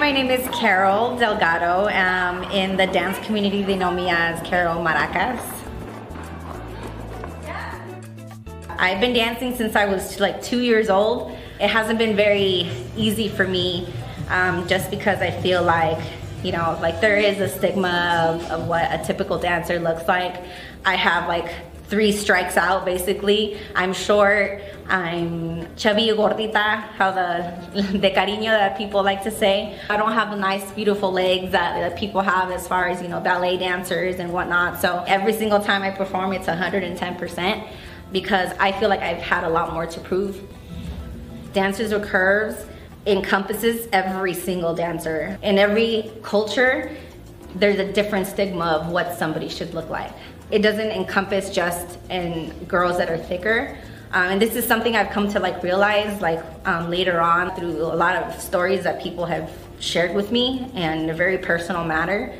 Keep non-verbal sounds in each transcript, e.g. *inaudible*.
My name is Carol Delgado. Um, in the dance community, they know me as Carol Maracas. I've been dancing since I was like two years old. It hasn't been very easy for me um, just because I feel like, you know, like there is a stigma of, of what a typical dancer looks like. I have like three strikes out basically. I'm short, I'm chubby gordita, how the *laughs* de cariño that people like to say. I don't have the nice beautiful legs that, that people have as far as, you know, ballet dancers and whatnot. So every single time I perform, it's 110% because I feel like I've had a lot more to prove. Dancers with Curves encompasses every single dancer. In every culture, there's a different stigma of what somebody should look like. It doesn't encompass just in girls that are thicker. Um, and this is something I've come to like realize like um, later on through a lot of stories that people have shared with me and a very personal matter.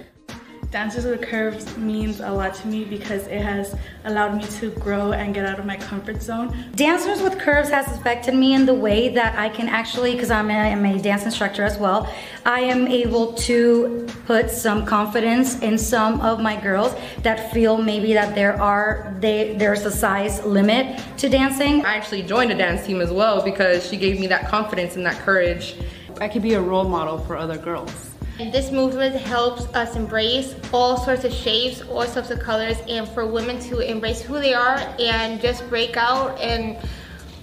Dancers with Curves means a lot to me because it has allowed me to grow and get out of my comfort zone. Dancers with Curves has affected me in the way that I can actually, because I'm, I'm a, dance instructor as well, I am able to put some confidence in some of my girls that feel maybe that there are, they, there's a size limit to dancing. I actually joined a dance team as well because she gave me that confidence and that courage. I could be a role model for other girls. And this movement helps us embrace all sorts of shapes, all sorts of colors, and for women to embrace who they are and just break out and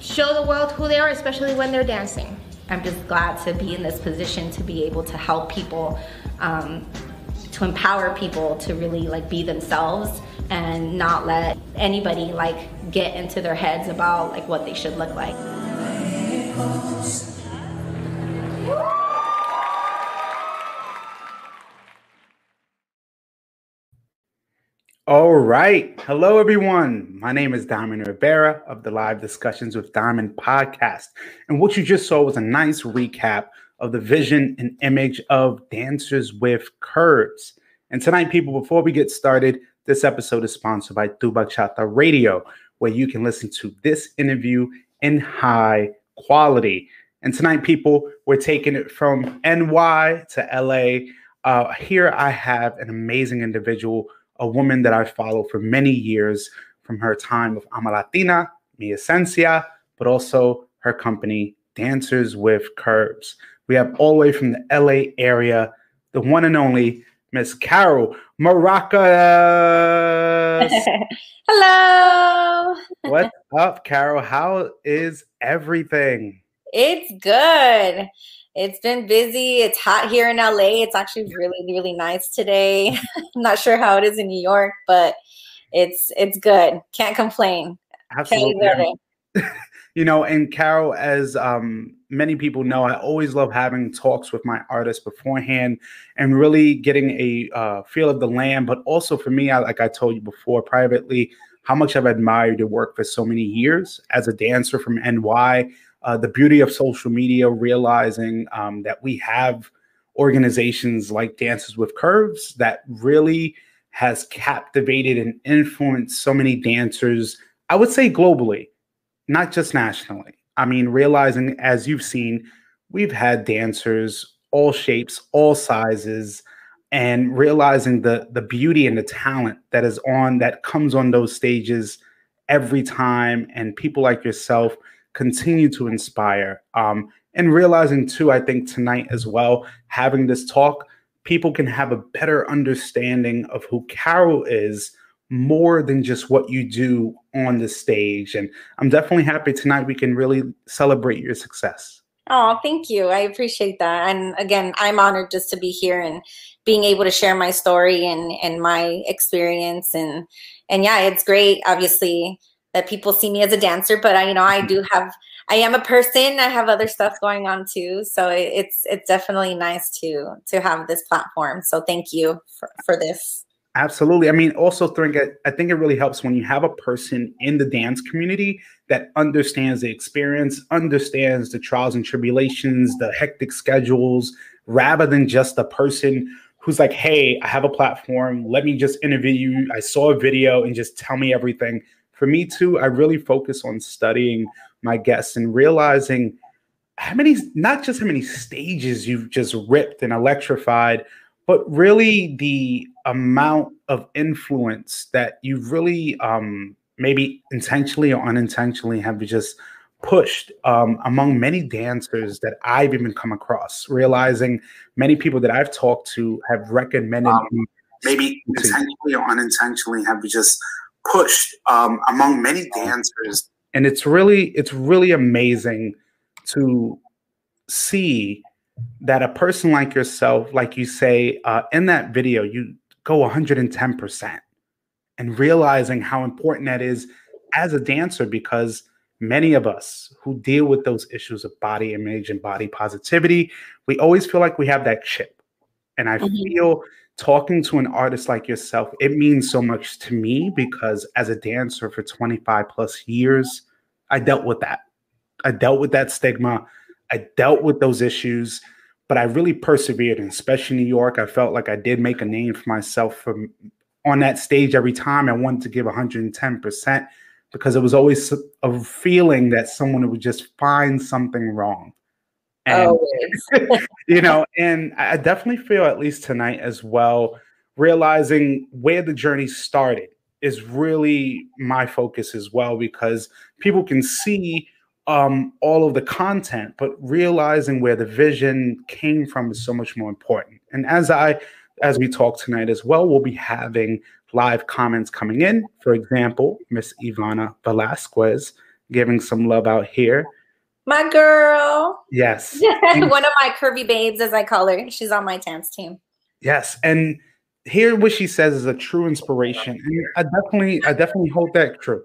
show the world who they are, especially when they're dancing. I'm just glad to be in this position to be able to help people, um, to empower people to really like be themselves and not let anybody like get into their heads about like what they should look like. All right. Hello, everyone. My name is Diamond Rivera of the Live Discussions with Diamond podcast. And what you just saw was a nice recap of the vision and image of Dancers with Curves. And tonight, people, before we get started, this episode is sponsored by Tu Bachata Radio, where you can listen to this interview in high quality. And tonight, people, we're taking it from NY to LA. Uh, here I have an amazing individual a woman that I follow for many years from her time with Alma Latina, Mi Esencia, but also her company, Dancers with Curves. We have all the way from the LA area, the one and only Miss Carol Maracas. *laughs* Hello. What's up, Carol? How is everything? It's good. It's been busy. It's hot here in LA. It's actually really, really nice today. *laughs* I'm not sure how it is in New York, but it's it's good. Can't complain. Absolutely. *laughs* you know, and Carol, as um, many people know, I always love having talks with my artists beforehand and really getting a uh, feel of the land. But also for me, I, like I told you before privately, how much I've admired your work for so many years as a dancer from NY uh, the beauty of social media, realizing um, that we have organizations like Dances with Curves that really has captivated and influenced so many dancers, I would say globally, not just nationally. I mean, realizing as you've seen, we've had dancers all shapes, all sizes, and realizing the the beauty and the talent that is on that comes on those stages every time and people like yourself continue to inspire. Um, and realizing too, I think tonight as well, having this talk, people can have a better understanding of who Carol is more than just what you do on the stage. And I'm definitely happy tonight we can really celebrate your success. Oh, thank you. I appreciate that. And again, I'm honored just to be here and being able to share my story and, and my experience. And, and yeah, it's great. Obviously, that people see me as a dancer, but I, you know, I mm-hmm. do have, I am a person. I have other stuff going on too. So it's, it's definitely nice to, to have this platform. So thank you for, for this. Absolutely. I mean, also think I think it really helps when you have a person in the dance community that understands the experience, understands the trials and tribulations, the hectic schedules, rather than just a person who's like, "Hey, I have a platform. Let me just interview you. I saw a video and just tell me everything." For me too, I really focus on studying my guests and realizing how many not just how many stages you've just ripped and electrified, but really the amount of influence that you've really um, maybe intentionally or unintentionally have just pushed um, among many dancers that I've even come across, realizing many people that I've talked to have recommended um, maybe intentionally or unintentionally have just pushed um, among many dancers. And it's really, it's really amazing to see that a person like yourself, like you say uh, in that video, you go 110% and realizing how important that is as a dancer because many of us who deal with those issues of body image and body positivity, we always feel like we have that chip. And I mm-hmm. feel talking to an artist like yourself, it means so much to me because as a dancer for 25 plus years, I dealt with that. I dealt with that stigma. I dealt with those issues, but I really persevered. And especially in New York, I felt like I did make a name for myself from on that stage every time. I wanted to give 110% because it was always a feeling that someone would just find something wrong. And, *laughs* you know, and I definitely feel, at least tonight as well, realizing where the journey started is really my focus as well because people can see um, all of the content, but realizing where the vision came from is so much more important. And as I, as we talk tonight as well, we'll be having live comments coming in. For example, Miss Ivana Velasquez giving some love out here. My girl. Yes. *laughs* One of my curvy babes, as I call her. She's on my dance team. Yes. And here what she says is a true inspiration. And I definitely, I definitely hold that true.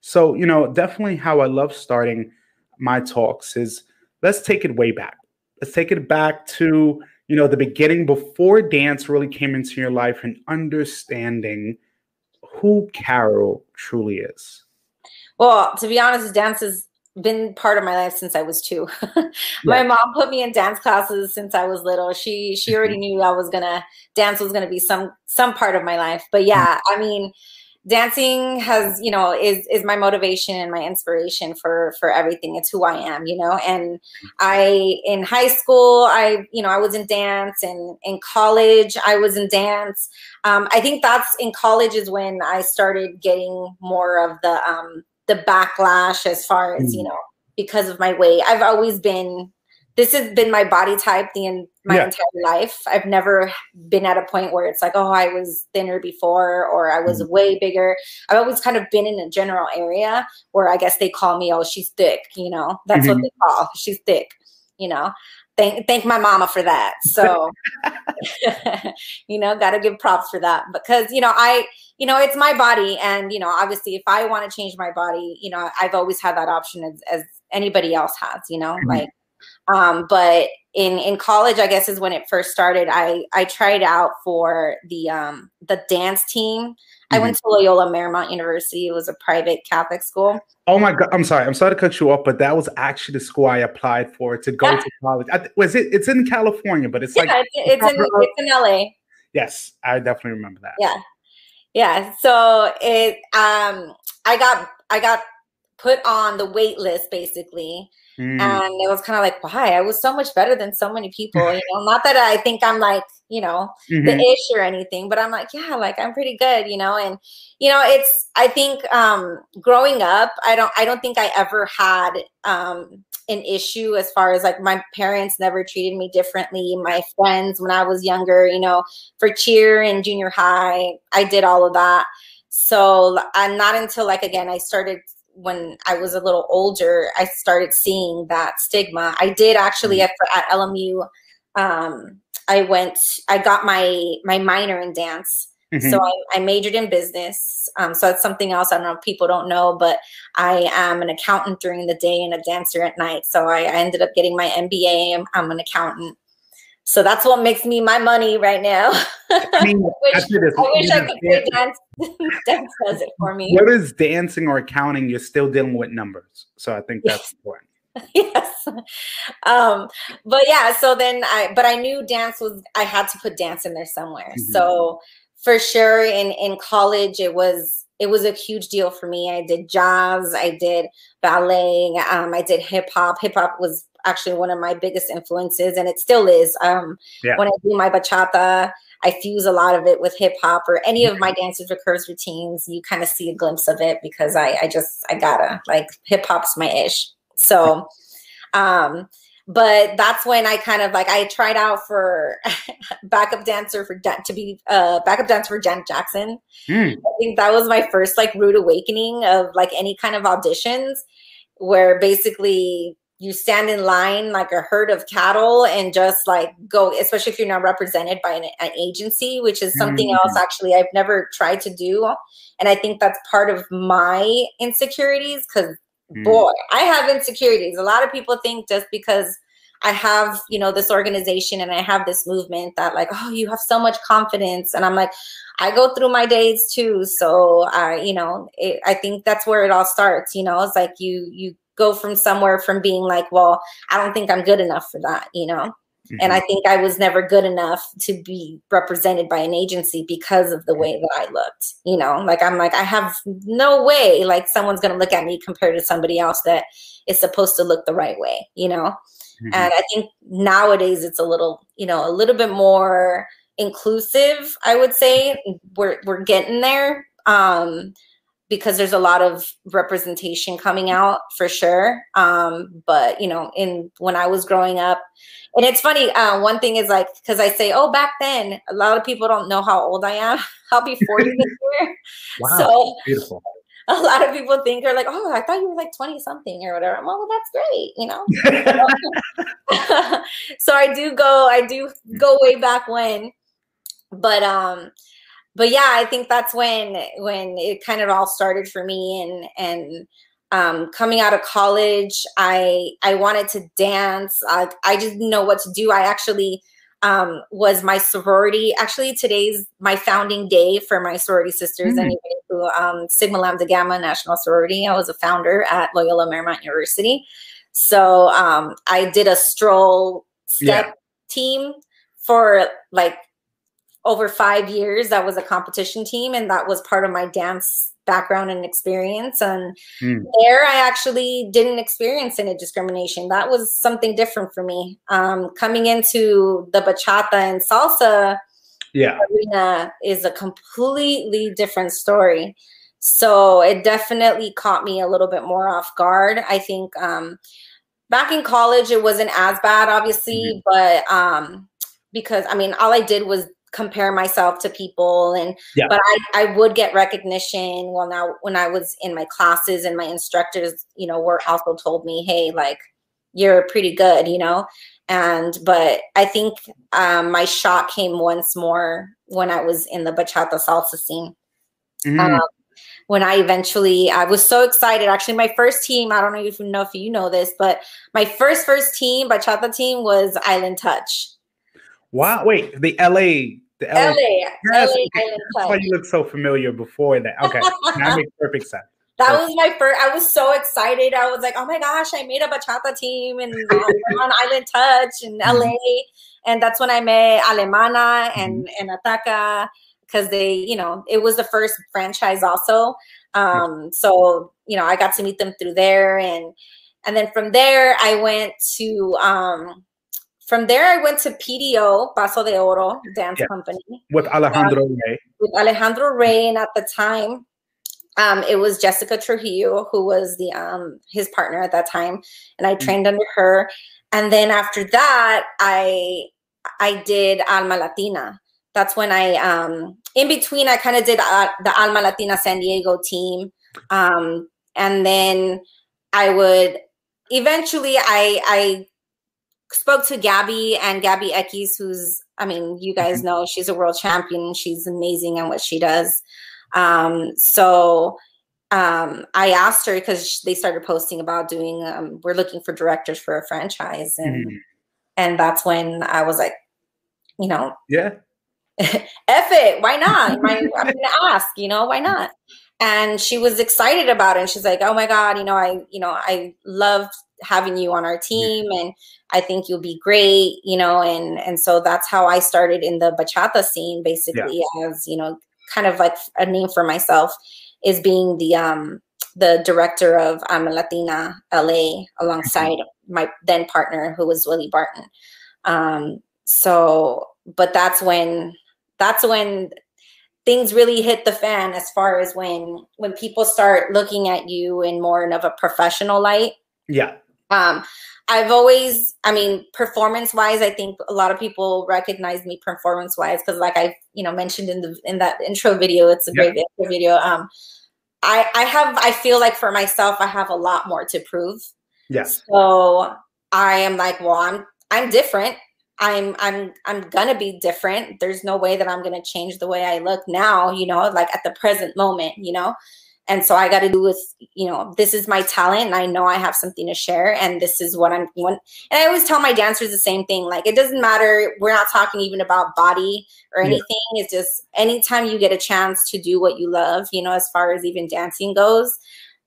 So, you know, definitely how I love starting my talks is let's take it way back. Let's take it back to you know the beginning before dance really came into your life and understanding who Carol truly is. Well, to be honest, dance has been part of my life since I was two. *laughs* my mom put me in dance classes since I was little. She she already mm-hmm. knew I was gonna dance was gonna be some some part of my life. But yeah, mm-hmm. I mean dancing has you know is is my motivation and my inspiration for for everything it's who i am you know and i in high school i you know i was in dance and in college i was in dance um, i think that's in college is when i started getting more of the um the backlash as far as you mm. know because of my weight i've always been this has been my body type the in my yeah. entire life. I've never been at a point where it's like, oh, I was thinner before or I was mm-hmm. way bigger. I've always kind of been in a general area where I guess they call me, oh, she's thick, you know. That's mm-hmm. what they call she's thick, you know. Thank thank my mama for that. So *laughs* *laughs* you know, gotta give props for that. Because, you know, I you know, it's my body. And, you know, obviously if I want to change my body, you know, I've always had that option as, as anybody else has, you know, mm-hmm. like um, but in in college, I guess is when it first started. I I tried out for the um, the dance team. Mm-hmm. I went mm-hmm. to Loyola Marymount University. It was a private Catholic school. Oh my god! I'm sorry. I'm sorry to cut you off, but that was actually the school I applied for to go yeah. to college. I, was it? It's in California, but it's yeah, like it's, it's in it's in LA. Yes, I definitely remember that. Yeah, yeah. So it um I got I got put on the wait list basically Mm. And it was kind of like, why? I was so much better than so many people, *laughs* you know. Not that I think I'm like, you know, mm-hmm. the ish or anything, but I'm like, yeah, like I'm pretty good, you know. And you know, it's I think um growing up, I don't I don't think I ever had um an issue as far as like my parents never treated me differently. My friends when I was younger, you know, for cheer and junior high, I did all of that. So I'm not until like again I started when I was a little older, I started seeing that stigma. I did actually mm. at, at LMU. Um, I went. I got my my minor in dance. Mm-hmm. So I, I, majored in business. Um, so that's something else. I don't know if people don't know, but I am an accountant during the day and a dancer at night. So I, I ended up getting my MBA. I'm, I'm an accountant. So that's what makes me my money right now. I, mean, *laughs* I wish, I, wish I could say dance, *laughs* dance does it for me. What is dancing or accounting? You're still dealing with numbers. So I think that's important. *laughs* yes. Um, but yeah, so then I but I knew dance was I had to put dance in there somewhere. Mm-hmm. So for sure in in college it was it was a huge deal for me. I did jazz, I did ballet, um, I did hip hop. Hip hop was actually one of my biggest influences, and it still is. Um, Yeah. When I do my bachata, I fuse a lot of it with hip hop or any of my dances for curves routines. You kind of see a glimpse of it because I, I just I gotta like hip hop's my ish. So, um, but that's when I kind of like I tried out for *laughs* backup dancer for to be uh backup dancer for Janet Jackson. Hmm. I think that was my first like rude awakening of like any kind of auditions where basically you stand in line like a herd of cattle and just like go especially if you're not represented by an, an agency which is something Mm. else actually i've never tried to do and i think that's part of my insecurities because Mm. boy i have insecurities. A lot of people think just because i have you know this organization and i have this movement that like oh you have so much confidence. And i'm like i go through my days too. So i you know it, i think that's where it all starts you know? It's like you you go from somewhere from being like well i don't think i'm good enough for that you know and Mhm. I think I was never good enough to be represented by an agency because of the way that I looked. You know, like I'm like, I have no way like someone's gonna look at me compared to somebody else that is supposed to look the right way, you know? Mhm. And I think nowadays it's a little, you know, a little bit more inclusive, I would say. We're we're getting there. Um because there's a lot of representation coming out for sure. Um, but you know, in when I was growing up, and it's funny. Uh, one thing is like because I say, "Oh, back then," a lot of people don't know how old I am. *laughs* I'll be forty this *laughs* year, wow, so beautiful. *laughs* a lot of people think they're like, "Oh, I thought you were like twenty something or whatever." I'm like, "Well, that's great," you know. so I do go, I do go way back when, but um, but yeah, I think that's when when it kind of all started for me, and and um, coming out of college, I I wanted to dance. I I didn't know what to do. I actually um, was my sorority. Actually, today's my founding day for my sorority sisters. Mm. Anybody who um, Sigma Lambda Gamma National Sorority. I was a founder at Loyola Marymount University. So um, I did a stroll step team for like over five years. That was a competition team, and that was part of my dance background and experience. And Mm. there, I actually didn't experience any discrimination. That was something different for me. Um, coming into the bachata and salsa Yeah. arena is a completely different story. So it definitely caught me a little bit more off guard. I think um, back in college, it wasn't as bad, obviously, but um, because I mean, all I did was compare myself to people and Yeah. but I, I would get recognition well now when i was in my classes and my instructors you know were also told me hey like you're pretty good you know and but i think um, my shot came once more when i was in the bachata salsa scene Mm. um, when I eventually, I was so excited. Actually, my first team, I don't know if you know if you know this, but my first first team, bachata team, was Island Touch. wow. Wait, the LA, the LA. LA, Yes, LA. Island That's why you look so familiar before that. Okay, *laughs* that makes perfect sense. That was my first. I was so excited. I was like, "Oh my gosh, I made a bachata team and *laughs* we're on Island Touch in LA." And that's when I met Alemana and and Ataca because they, you know, it was the first franchise also. Um, so you know, I got to meet them through there, and and then from there, I went to. Um, from there, I went to PDO Paso de Oro Dance Yeah. Company With Alejandro Rey. with Alejandro Rey, and at the time, um, it was Jessica Trujillo who was the um, his partner at that time, and I trained under her. And then after that, I I did Alma Latina. That's when I um, in between I kind of did uh, the Alma Latina San Diego team, um, and then I would eventually I I spoke to Gabby and Gabby Ekis, who's I mean, you guys know she's a world champion. She's amazing at what she does. Um, so um, I asked her because they started posting about doing. Um, we're looking for directors for a franchise, and Mhm. and that's when I was like, you know, Yeah. *laughs* F it, why not? My, I'm gonna ask, you know, why not? And she was excited about it. And she's like, oh my God, you know, I, you know, I love having you on our team and I think you'll be great, you know, and and so that's how I started in the bachata scene, basically, as you know, kind of like a name for myself is being the um the director of Alma Latina LA alongside my then partner who was Willie Barton. Um, so, but that's when that's when things really hit the fan as far as when when people start looking at you in more of a professional light. Yeah. Um, I've always, I mean, performance wise, I think a lot of people recognize me performance wise because, like I, you know, mentioned in the in that intro video, it's a Yeah. great intro video. Um, I I have, I feel like for myself, I have a lot more to prove. Yes. So I am like, well, I'm I'm different. I'm I'm I'm gonna be different. There's no way that I'm gonna change the way I look now, you know, like at the present moment, you know. And so I got to do with, you know, this is my talent and I know I have something to share and this is what I'm want. And I always tell my dancers the same thing. Like it doesn't matter. We're not talking even about body or Yeah. anything. It's just anytime you get a chance to do what you love, you know, as far as even dancing goes,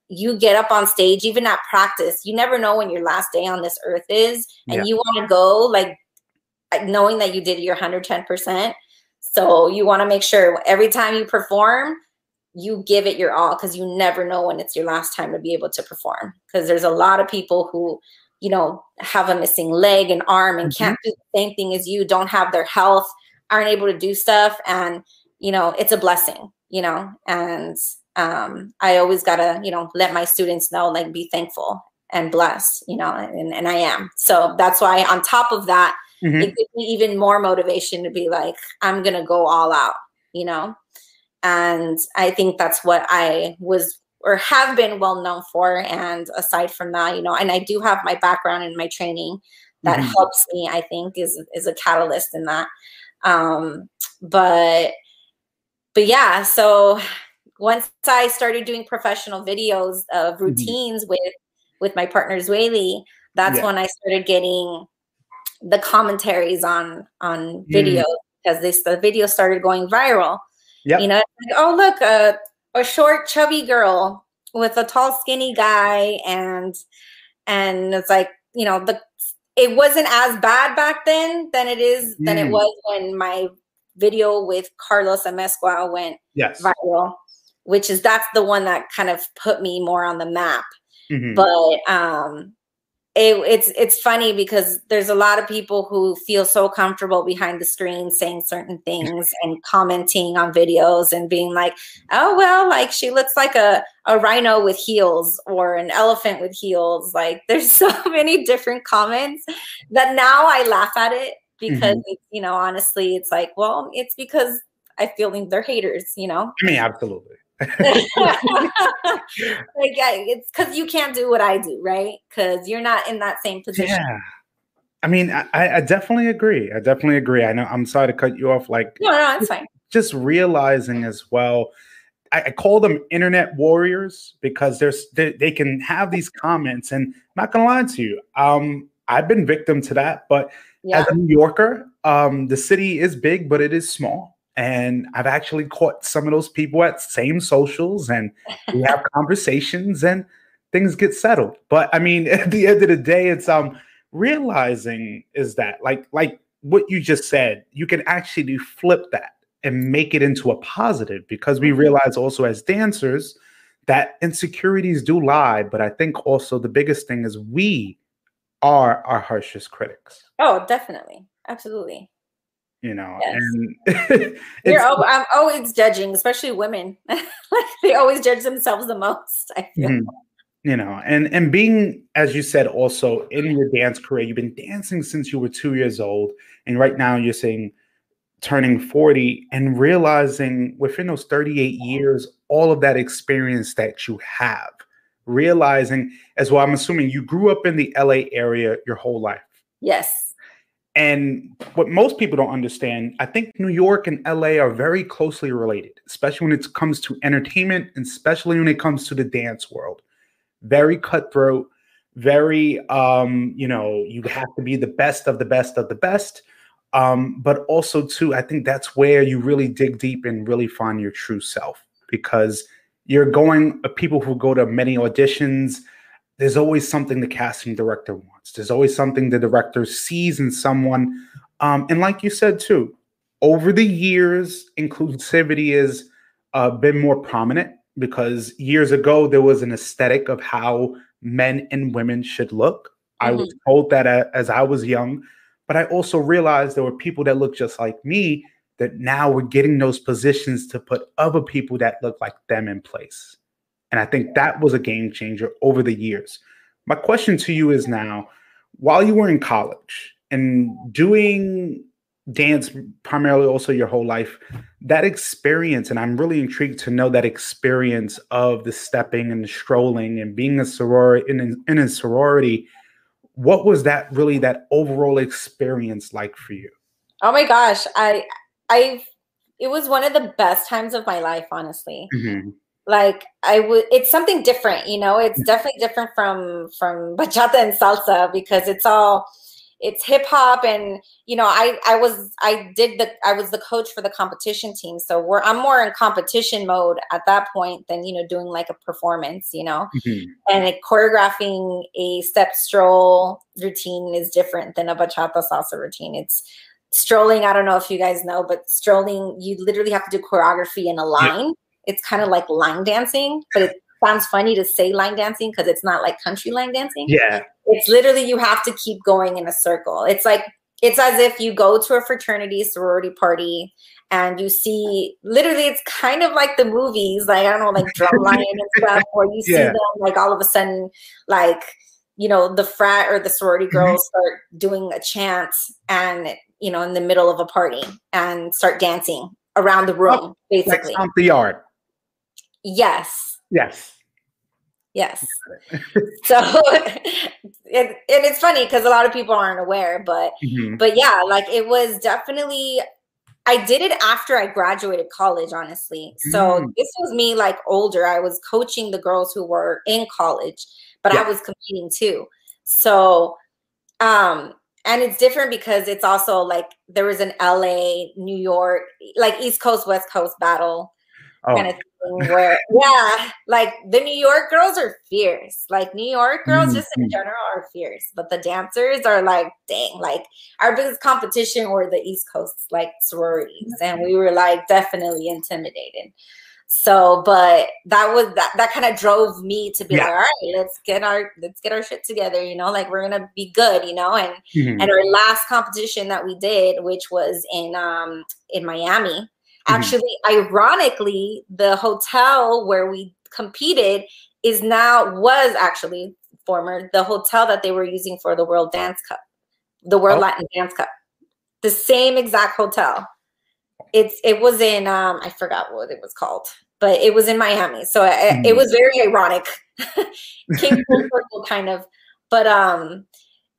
you get up on stage, even at practice, you never know when your last day on this earth is, and Yeah. you want to go like like, knowing that you did your 110%. So you want to make sure every time you perform, you give it your all because you never know when it's your last time to be able to perform. Because there's a lot of people who, you know, have a missing leg and arm and can't do the same thing as you, don't have their health, aren't able to do stuff. And, you know, it's a blessing, you know, and um, I always got to, you know, let my students know, like, be thankful and blessed, you know, and, and I am. So that's why, on top of that, Mhm. it gives me even more motivation to be like, I'm going to go all out, you know? And I think that's what I was or have been well known for. And aside from that, you know, and I do have my background and my training that Mhm. helps me, I think, is is a catalyst in that. Um, but but yeah, so once I started doing professional videos of routines with with my partner Zwayli, that's Yeah. when I started getting the commentaries on on Mm. videos because this the video started going viral. You know, like, oh look, a a short chubby girl with a tall skinny guy, and and it's like you know the it wasn't as bad back then than it is than it Mm. was when my video with Carlos Amesqua went Yes. viral, which is that's the one that kind of put me more on the map Mhm. but um it, it's it's funny because there's a lot of people who feel so comfortable behind the screen saying certain things and commenting on videos and being like oh well like she looks like a, a rhino with heels or an elephant with heels. Like there's *laughs* so many different comments that now i laugh at it because mm-hmm. it's, you know honestly it's like well it's because i feel like they're haters you know? I mean, absolutely. *laughs* like yeah, it's because you can't do what I do, right? Because you're not in that same position. Yeah. I mean, I, I definitely agree. I definitely agree. I know I'm sorry to cut you off. Like, No, no, it's fine. just realizing as well I, I call them internet warriors because there's they, they can have these comments and I'm not gonna lie to you um i've been victim to that but Yeah. as a new yorker um the city is big but it is small and i've actually caught some of those people at same socials and we have *laughs* conversations and things get settled but i mean *laughs* at the end of the day it's um realizing is that like like what you just said you can actually flip that and make it into a positive because we realize also as dancers that insecurities do lie but i think also the biggest thing is we are our harshest critics Oh, definitely. Absolutely. You know Yes. and *laughs* You're it's- al- I'm always judging, especially women. *laughs* they always judge themselves the most. I feel. Mhm. you know and and being as you said also in your dance career you've been dancing since you were two years old and right now you're saying turning 40 and realizing within those 38 years all of that experience that you have realizing as well i'm assuming you grew up in the la area your whole life Yes. And what most people don't understand, I think New York and LA are very closely related, especially when it comes to entertainment and especially when it comes to the dance world. Very cutthroat, very um, you know, you have to be the best of the best of the best. Um, but also too, I think that's where you really dig deep and really find your true self because you're going uh, people who go to many auditions there's always something the casting director wants. There's always something the director sees in someone. Um, and like you said too, over the years, inclusivity has uh, been more prominent because years ago there was an aesthetic of how men and women should look. I was told that as I was young, but I also realized there were people that looked just like me that now we're getting those positions to put other people that look like them in place. And I think that was a game changer over the years. My question to you is now, while you were in college and doing dance primarily also your whole life, that experience, and I'm really intrigued to know that experience of the stepping and the strolling and being a sorority in, in a sorority. What was that really that overall experience like for you? Oh my gosh, I I it was one of the best times of my life, honestly. Mhm. Like I would it's something different, you know, it's definitely different from from *laughs* bachata and salsa because it's all it's hip hop and you know, I I was I did the I was the coach for the competition team. So we're I'm more in competition mode at that point than, you know, doing like a performance, you know Mhm. and like, choreographing a step stroll routine is different than a bachata salsa routine. It's strolling. I don't know if you guys know, but strolling, you literally have to do choreography in a line. It's kind of like line dancing, but it sounds funny to say line dancing because it's not like country line dancing. Yeah. It's literally you have to keep going in a circle. It's like it's as if you go to a fraternity sorority party and you see literally it's kind of like the movies, like I don't know, like drumline *laughs* and stuff, where you see Yeah. them like all of a sudden like you know the frat or the sorority Mm-hmm. girls start doing a chant and you know in the middle of a party and start dancing around the room Like basically stomp the yard. Yes Yes. yes *laughs* so it, and it's funny because a lot of people aren't aware but Mhm. but yeah like it was definitely i did it after i graduated college honestly so Mm. this was me like older i was coaching the girls who were in college but Yeah. i was competing too so um and it's different because it's also like there was an la new york like east coast west coast battle Oh, kind of thing where yeah like the new york girls are fierce like new york girls just in Mhm. general are fierce but the dancers are like dang like our biggest competition were the east coast like sororities and we were like definitely intimidated so but that was that that kind of drove me to be Yeah. like all right let's get our let's get our shit together you know like we're gonna be good you know and Mhm. and our last competition that we did which was in um in miami actually ironically the hotel where we competed is now was actually former the hotel that they were using for the world dance cup the world Oh. latin dance cup. The same exact hotel. It's it was in um i forgot what it was called but it was in miami. So it, it Mhm. was very ironic. *laughs* Came full circle kind of. But um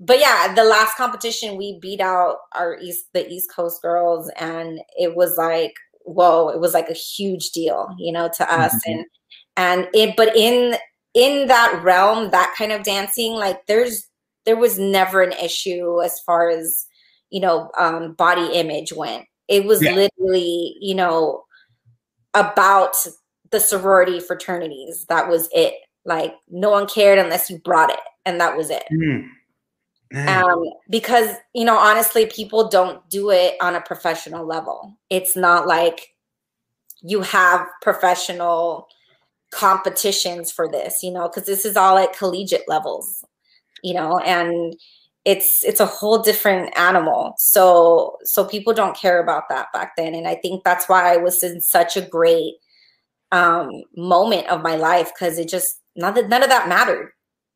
but yeah the last competition we beat out our east the east coast girls and it was like whoa it was like a huge deal you know to us Mhm. and and it but in in that realm that kind of dancing like there's there was never an issue as far as you know um body image went it was Yeah. literally you know about the sorority fraternities that was it like no one cared unless you brought it and that was it Mm. Man. um, because you know honestly people don't do it on a professional level it's not like you have professional competitions for this you know because this is all at collegiate levels you know and it's it's a whole different animal so so people don't care about that back then and i think that's why i was in such a great um moment of my life because it just none of, none of that mattered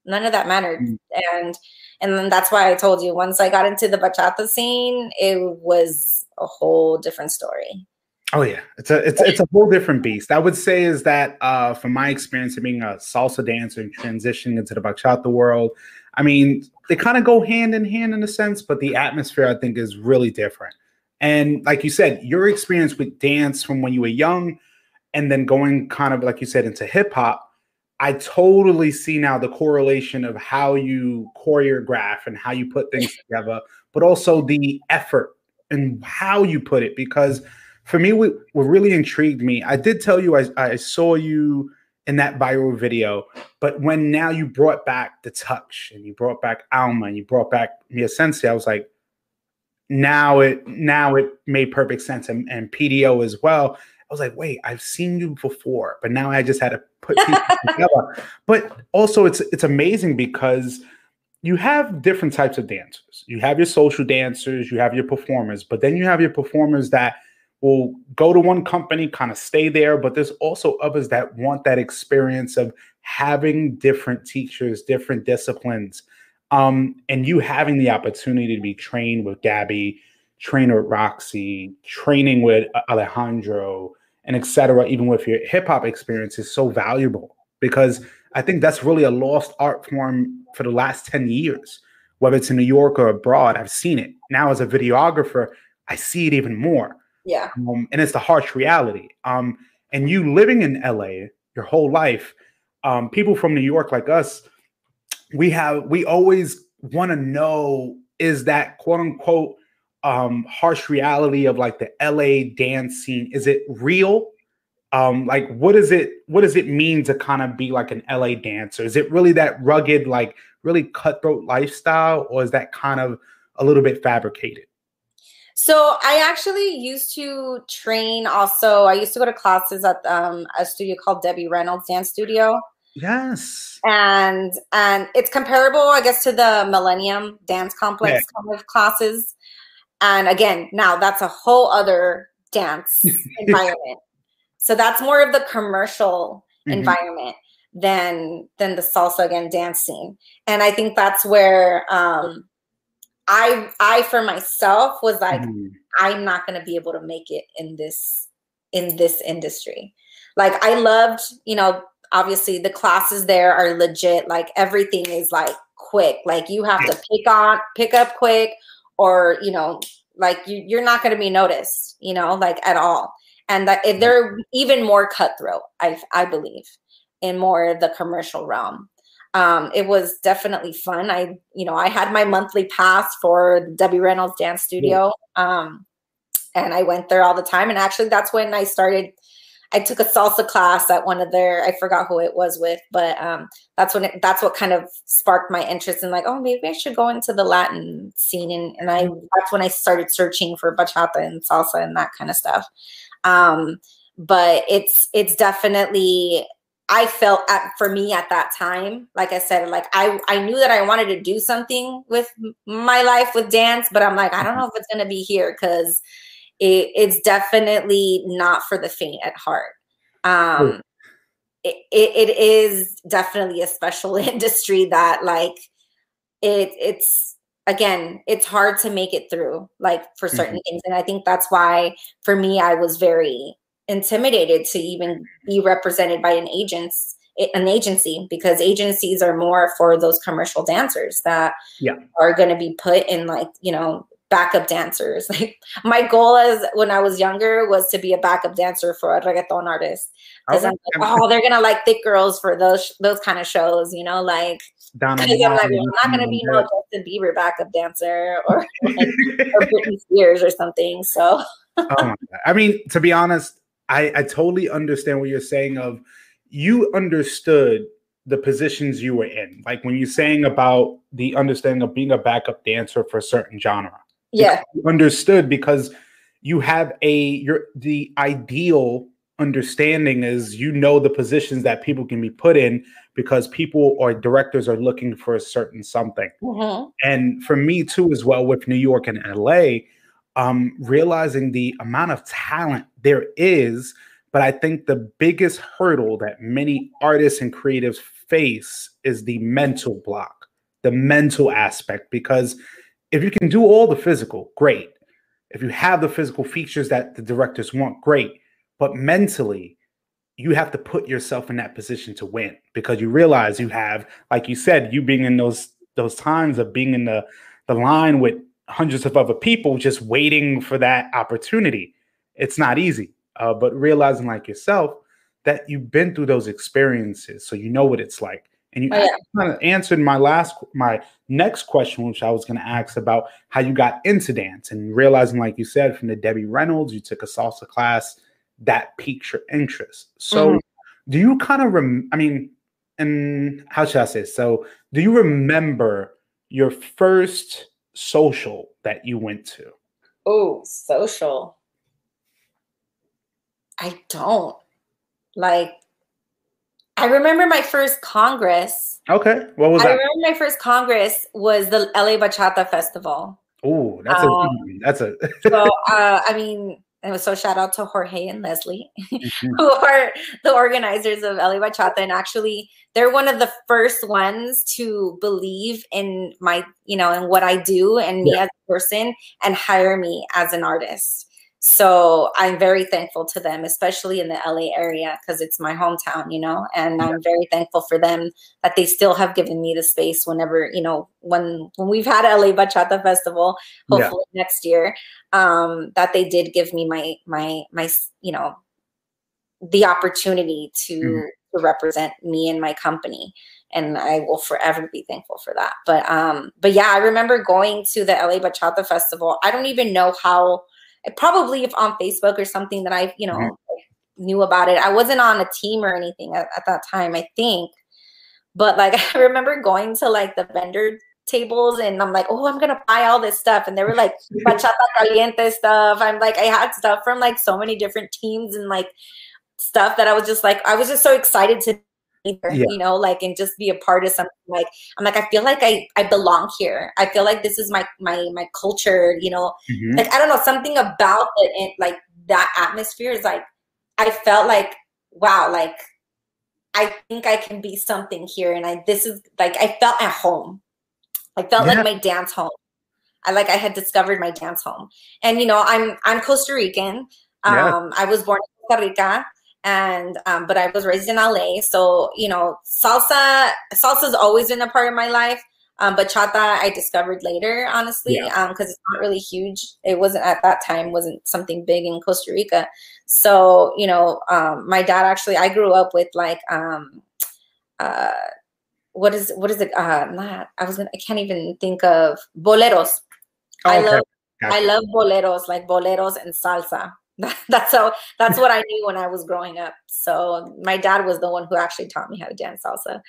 none of that mattered Mm. and and then that's why i told you once i got into the bachata scene it was a whole different story Oh yeah, it's a it's it's a whole different beast. I would say is that uh, from my experience of being a salsa dancer and transitioning into the bachata world, I mean they kind of go hand in hand in a sense, but the atmosphere I think is really different. And like you said, your experience with dance from when you were young, and then going kind of like you said into hip hop, I totally see now the correlation of how you choreograph and how you put things *laughs* together, but also the effort and how you put it because for me, what, what really intrigued me, I did tell you I, I saw you in that viral video, but when now you brought back the touch and you brought back Alma and you brought back Mi Esencia, I was like, now it now it made perfect sense and, and PDO as well. Was like, wait, I've seen you before, but now I just had to put *laughs* pieces together. But also, it's it's amazing because you have different types of dancers. You have your social dancers, you have your performers, but then you have your performers that will go to one company, kind of stay there. But there's also others that want that experience of having different teachers, different disciplines, um, and you having the opportunity to be trained with Gabby, trainer with Roxy, training with Alejandro, and etc. Even with your hip hop experience is so valuable because I think that's really a lost art form for the last 10 years, whether it's in New York or abroad. I've seen it. Now, as a videographer, I see it even more. Yeah. Um, and it's the harsh reality. Um, and you living in LA your whole life, um, people from New York like us, we have, we always want to know is that quote unquote um, harsh reality of like the LA dance scene, is it real? um like what does it what does it mean to kind of be like an la dancer? Is it really that rugged like really cutthroat lifestyle or is that kind of a little bit fabricated? So i actually used to train also. I used to go to classes at um, a studio called debbie reynolds dance studio. Yes. And and it's comparable i guess to the millennium dance complex yeah. kind of classes and again now that's a whole other dance *laughs* environment so that's more of the commercial mm-hmm. environment than than the salsa again dance scene. And I think that's where um I I for myself was like mm-hmm. I'm not going to be able to make it in this in this industry. Like I loved, you know, obviously the classes there are legit like everything is like quick. Like you have to pick on pick up quick or, you know, like you, you're not going to be noticed, you know, like at all and that if they're even more cutthroat, I I believe, in more the commercial realm. Um, it was definitely fun. I, you know, I had my monthly pass for Debbie Reynolds Dance Studio, um, and I went there all the time. And actually, that's when I started. I took a salsa class at one of their. I forgot who it was with, but um, that's when it, that's what kind of sparked my interest in like, oh, maybe I should go into the Latin scene, and, and I that's when I started searching for bachata and salsa and that kind of stuff. Um, but it's it's definitely I felt at, for me at that time, like I said, like I I knew that I wanted to do something with my life with dance, but I'm like I don't know if it's gonna be here because it, it's definitely not for the faint at heart. Um, it, it, it is definitely a special *laughs* industry that like it it's again, it's hard to make it through, like for certain mm-hmm. things. And I think that's why, for me, I was very intimidated to even be represented by an agent's an agency because agencies are more for those commercial dancers that yeah. are going to be put in like you know backup dancers *laughs* like my goal as when i was younger was to be a backup dancer for a reggaeton artist because I'm like, oh, they're gonna like thick girls for those those kind of shows, you know, like *laughs* I'm like, well, I'm not gonna be no Justin Bieber backup dancer *laughs* or like, or Britney Spears or something. So oh I mean, to be honest, I, I totally understand what you're saying of you understood the positions you were in. Like when you're saying about the understanding of being a backup dancer for a certain genre. Yeah. understood because you have a you're the ideal understanding is you know the positions that people can be put in because people or directors are looking for a certain something. Mm-hmm. And for me too, as well with New York and LA, um, realizing the amount of talent there is, but I think the biggest hurdle that many artists and creatives face is the mental block, the mental aspect. Because if you can do all the physical, great. If you have the physical features that the directors want, great but mentally, you have to put yourself in that position to win because you realize you have, like you said, you being in those those times of being in the the line with hundreds of other people just waiting for that opportunity. It's not easy, uh, but realizing like yourself that you've been through those experiences, so you know what it's like. And you oh, yeah. kind of answered my last, my next question, which I was going to ask about how you got into dance and realizing, like you said, from the Debbie Reynolds, you took a salsa class that piqued your interest. So, mm-hmm. do you kind of rem? I mean, and how should I say? So, do you remember your first social that you went to? Oh, social. I don't. Like, I remember my first Congress. Okay, what was I that? remember my first Congress was the LA Bachata Festival. Oh, that's Um, a that's a *laughs* So, uh, I mean, it was so shout out to Jorge and Leslie, Mhm. who are the organizers of LA Bachata. And actually, they're one of the first ones to believe in my, you know, in what I do and me as a person and hire me as an artist. So I'm very thankful to them, especially in the LA area, because it's my hometown, you know, and I'm very thankful for them that they still have given me the space whenever, you know, when when we've had LA Bachata Festival, Yeah. hopefully next year, um, that they did give me my my my you know the opportunity to Mhm. to represent me and my company and I will forever be thankful for that. But um but yeah, I remember going to the LA Bachata Festival. I don't even know how probably if on Facebook or something that I, you know, Mhm. knew about it. I wasn't on a team or anything at, at that time, I think. But like *laughs* I remember going to like the vendor tables and I'm like, oh, I'm gonna buy all this stuff. And they were like *laughs* bachata caliente stuff. I'm like, I had stuff from like so many different teams and like stuff that I was just like, I was just so excited to be there, Yeah. you know, like and just be a part of something like I'm like, I feel like I I belong here. I feel like this is my my my culture, you know, Mhm. like I don't know something about it, it like that atmosphere is like I felt like wow like I think I can be something here and I this is like I felt at home I felt Yeah. like my dance home I like I had discovered my dance home and you know I'm I'm Costa Rican Yeah. um I was born in Costa Rica and um but I was raised in LA so you know salsa salsa's always been a part of my life um, bachata I discovered later, honestly, Yeah. because it's not really huge. It wasn't at that time wasn't something big in Costa Rica. So you know, um, my dad actually I grew up with like um, uh, what is what is it? Uh, not I was gonna I can't even think of boleros. I love gotcha. I love boleros like boleros and salsa. *laughs* That's how that's what I knew when I was growing up. So my dad was the one who actually taught me how to dance salsa.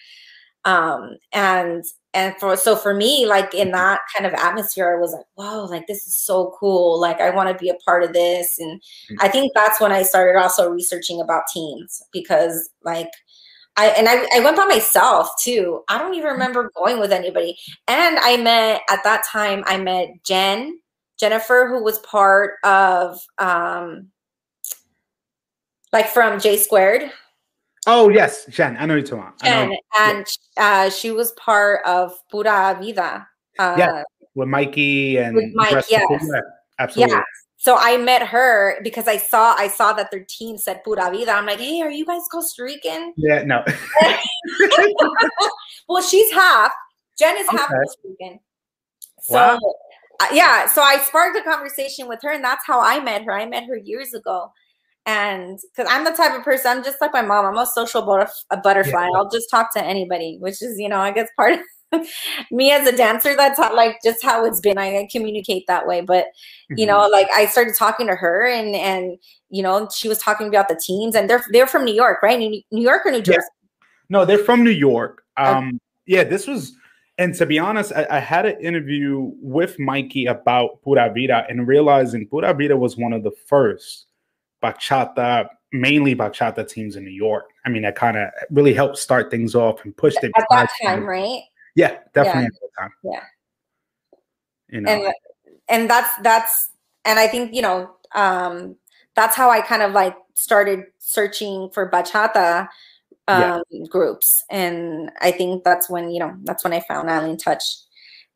Um, and and for so for me, like in that kind of atmosphere, I was like, whoa, like this is so cool. Like I want to be a part of this. And I think that's when I started also researching about teens because like I and I, I went by myself too. I don't even remember going with anybody. And I met at that time, I met Jen, Jennifer, who was part of um like from J Squared. Oh yes, Jen. I know you're talking about. Jen, and uh, she was part of Pura Vida. Uh, Yeah, With Mikey and With Mike, the rest of the- yes. yeah, absolutely. Yeah. So I met her because I saw I saw that their team said Pura Vida. I'm like, hey, are you guys Costa Rican? Yeah, no. *laughs* *laughs* well, she's half. Jen is half Costa Rican. So Wow. Uh, yeah, so I sparked a conversation with her, and that's how I met her. I met her years ago. And because I'm the type of person, I'm just like my mom. I'm a social butterf- a butterfly. I'll just talk to anybody, which is, you know, I guess part of *laughs* me as a dancer. That's how, like just how it's been. I, I communicate that way. But you know, like I started talking to her, and and you know, she was talking about the teams, and they're they're from New York, right? New, New York or New Jersey? No, they're from New York. Okay. Um, yeah, this was, and to be honest, I, I had an interview with Mikey about Pura Vida and realizing Pura Vida was one of the first bachata, mainly bachata teams in New York. I mean, that kind of really helped start things off and pushed it. At that besides- time, right? Yeah, definitely at that time. Yeah. You know, and and that's that's and I think you know um that's how I kind of like started searching for bachata Yeah. um groups and I think that's when you know that's when I found Island Touch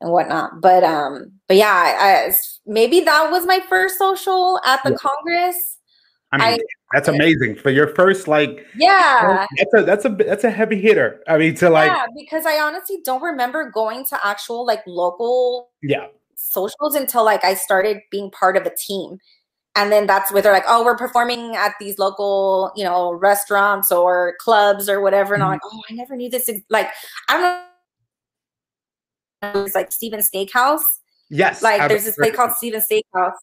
and whatnot but um but yeah I, I maybe that was my first social at the Yeah. Congress I mean, I- that's *laughs* amazing for your first like. yeah *laughs* That's a that's a that's a heavy hitter. I mean, to like, yeah because I honestly don't remember going to actual like local yeah, socials until like I started being part of a team. And then that's where they're like, oh, we're performing at these local, you know, restaurants or clubs or whatever. And I'm like, oh, I never knew this. Like, I don't know. It's like Steven Steakhouse. yes. Like, I've there's this place called Steven Steakhouse.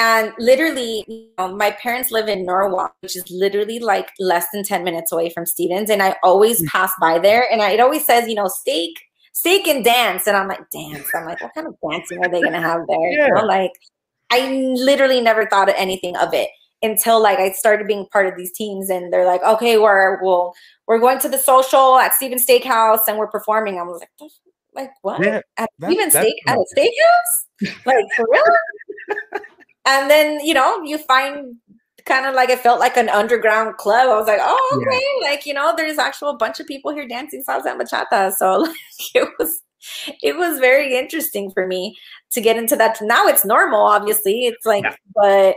And literally, you know, my parents live in Norwalk, which is literally like less than 10 minutes away from Stevens. And I always pass by there. And I, it always says, you know, steak, steak and dance. And I'm like, dance. I'm like, what kind of dancing are they going to have there? You know, like, I literally never thought of anything of it. until like I started being part of these teams and they're like, okay, we're we'll we're going to the social at Steven Steakhouse and we're performing. I was like, like what? Yeah, at that- Steven Steak at a steakhouse? *laughs* like for real? and then you know, you find kind of like it felt like an underground club. I was like, oh, Yeah. okay, like you know, there's actual bunch of people here dancing salsa and bachata. So *laughs* like it was *laughs* it was very interesting for me to get into that. Now it's normal, obviously. It's like, Yeah. but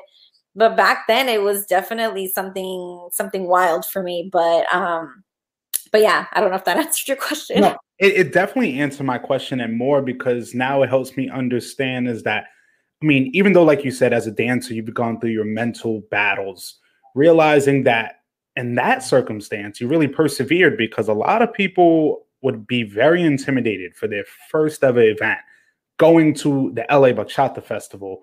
but back then it was definitely something something wild for me. But um, but yeah, I don't know if that *laughs* answered your question. No, it, it definitely answered my question and more because now it helps me understand is that I mean, even though, like you said, as a dancer, you've gone through your mental battles, realizing that in that circumstance, you really persevered because a lot of people would be very intimidated for their first ever event going to the LA Bachata Festival.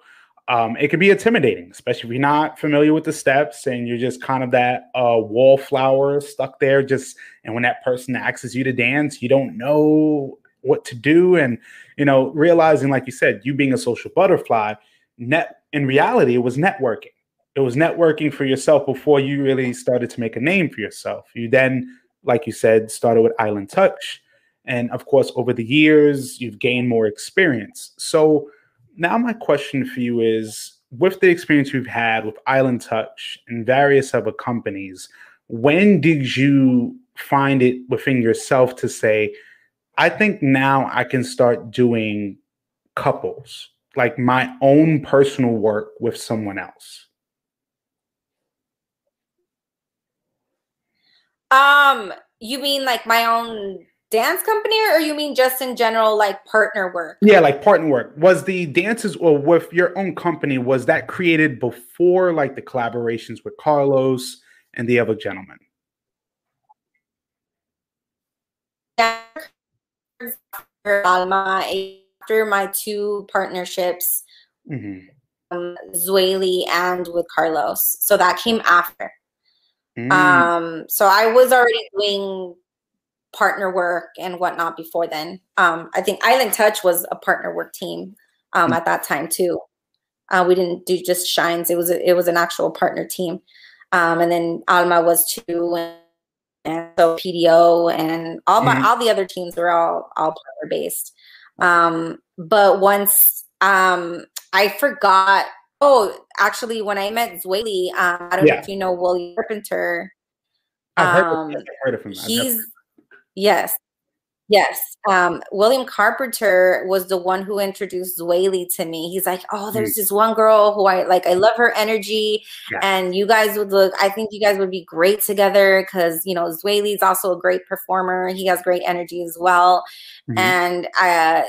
Um, it can be intimidating, especially if you're not familiar with the steps and you're just kind of that uh, wallflower stuck there. Just and when that person asks you to dance, you don't know what to do, and you know, realizing, like you said, you being a social butterfly, net in reality, it was networking. It was networking for yourself before you really started to make a name for yourself. You then, like you said, started with Island Touch. And of course, over the years, you've gained more experience. So now my question for you is with the experience you've had with Island Touch and various other companies, when did you find it within yourself to say, I think now I can start doing couples, like my own personal work with someone else? Um, you mean like my own dance company, or you mean just in general, like partner work? Yeah, like partner work. Was the dances or with your own company, was that created before like the collaborations with Carlos and the other gentlemen? Alma, after my two partnerships, Mhm. um, and with Carlos. So that came after. Mm, Um, so I was already doing partner work and whatnot before then. Um, I think Island Touch was a partner work team um, at that time too. Uh, we didn't do just shines; it was a, it was an actual partner team. Um, and then Alma was too, and, and so PDO and all my Mhm. all the other teams were all all partner based. Um, but once um, I forgot. Oh, actually, when I met Zweli, um, I don't know if you know Willie Carpenter. I've heard, um, of, I've heard of him. I've never- He's yes, yes. Um, William Carpenter was the one who introduced Zweli to me. He's like, "Oh, there's this one girl who I like. I love her energy, Yeah. and you guys would look. I think you guys would be great together because you know Zweli's also a great performer. He has great energy as well, Mhm. and uh,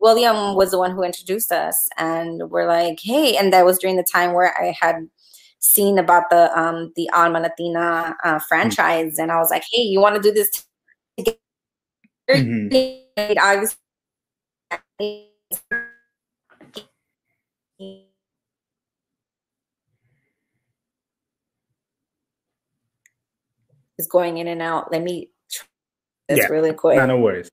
William was the one who introduced us, and we're like, hey, and that was during the time where I had seen about the um the Alma Latina uh, franchise, and I was like, hey, you want to do this together? Mhm. I was is going in and out. Let me try this Yeah, really quick. No, no worries.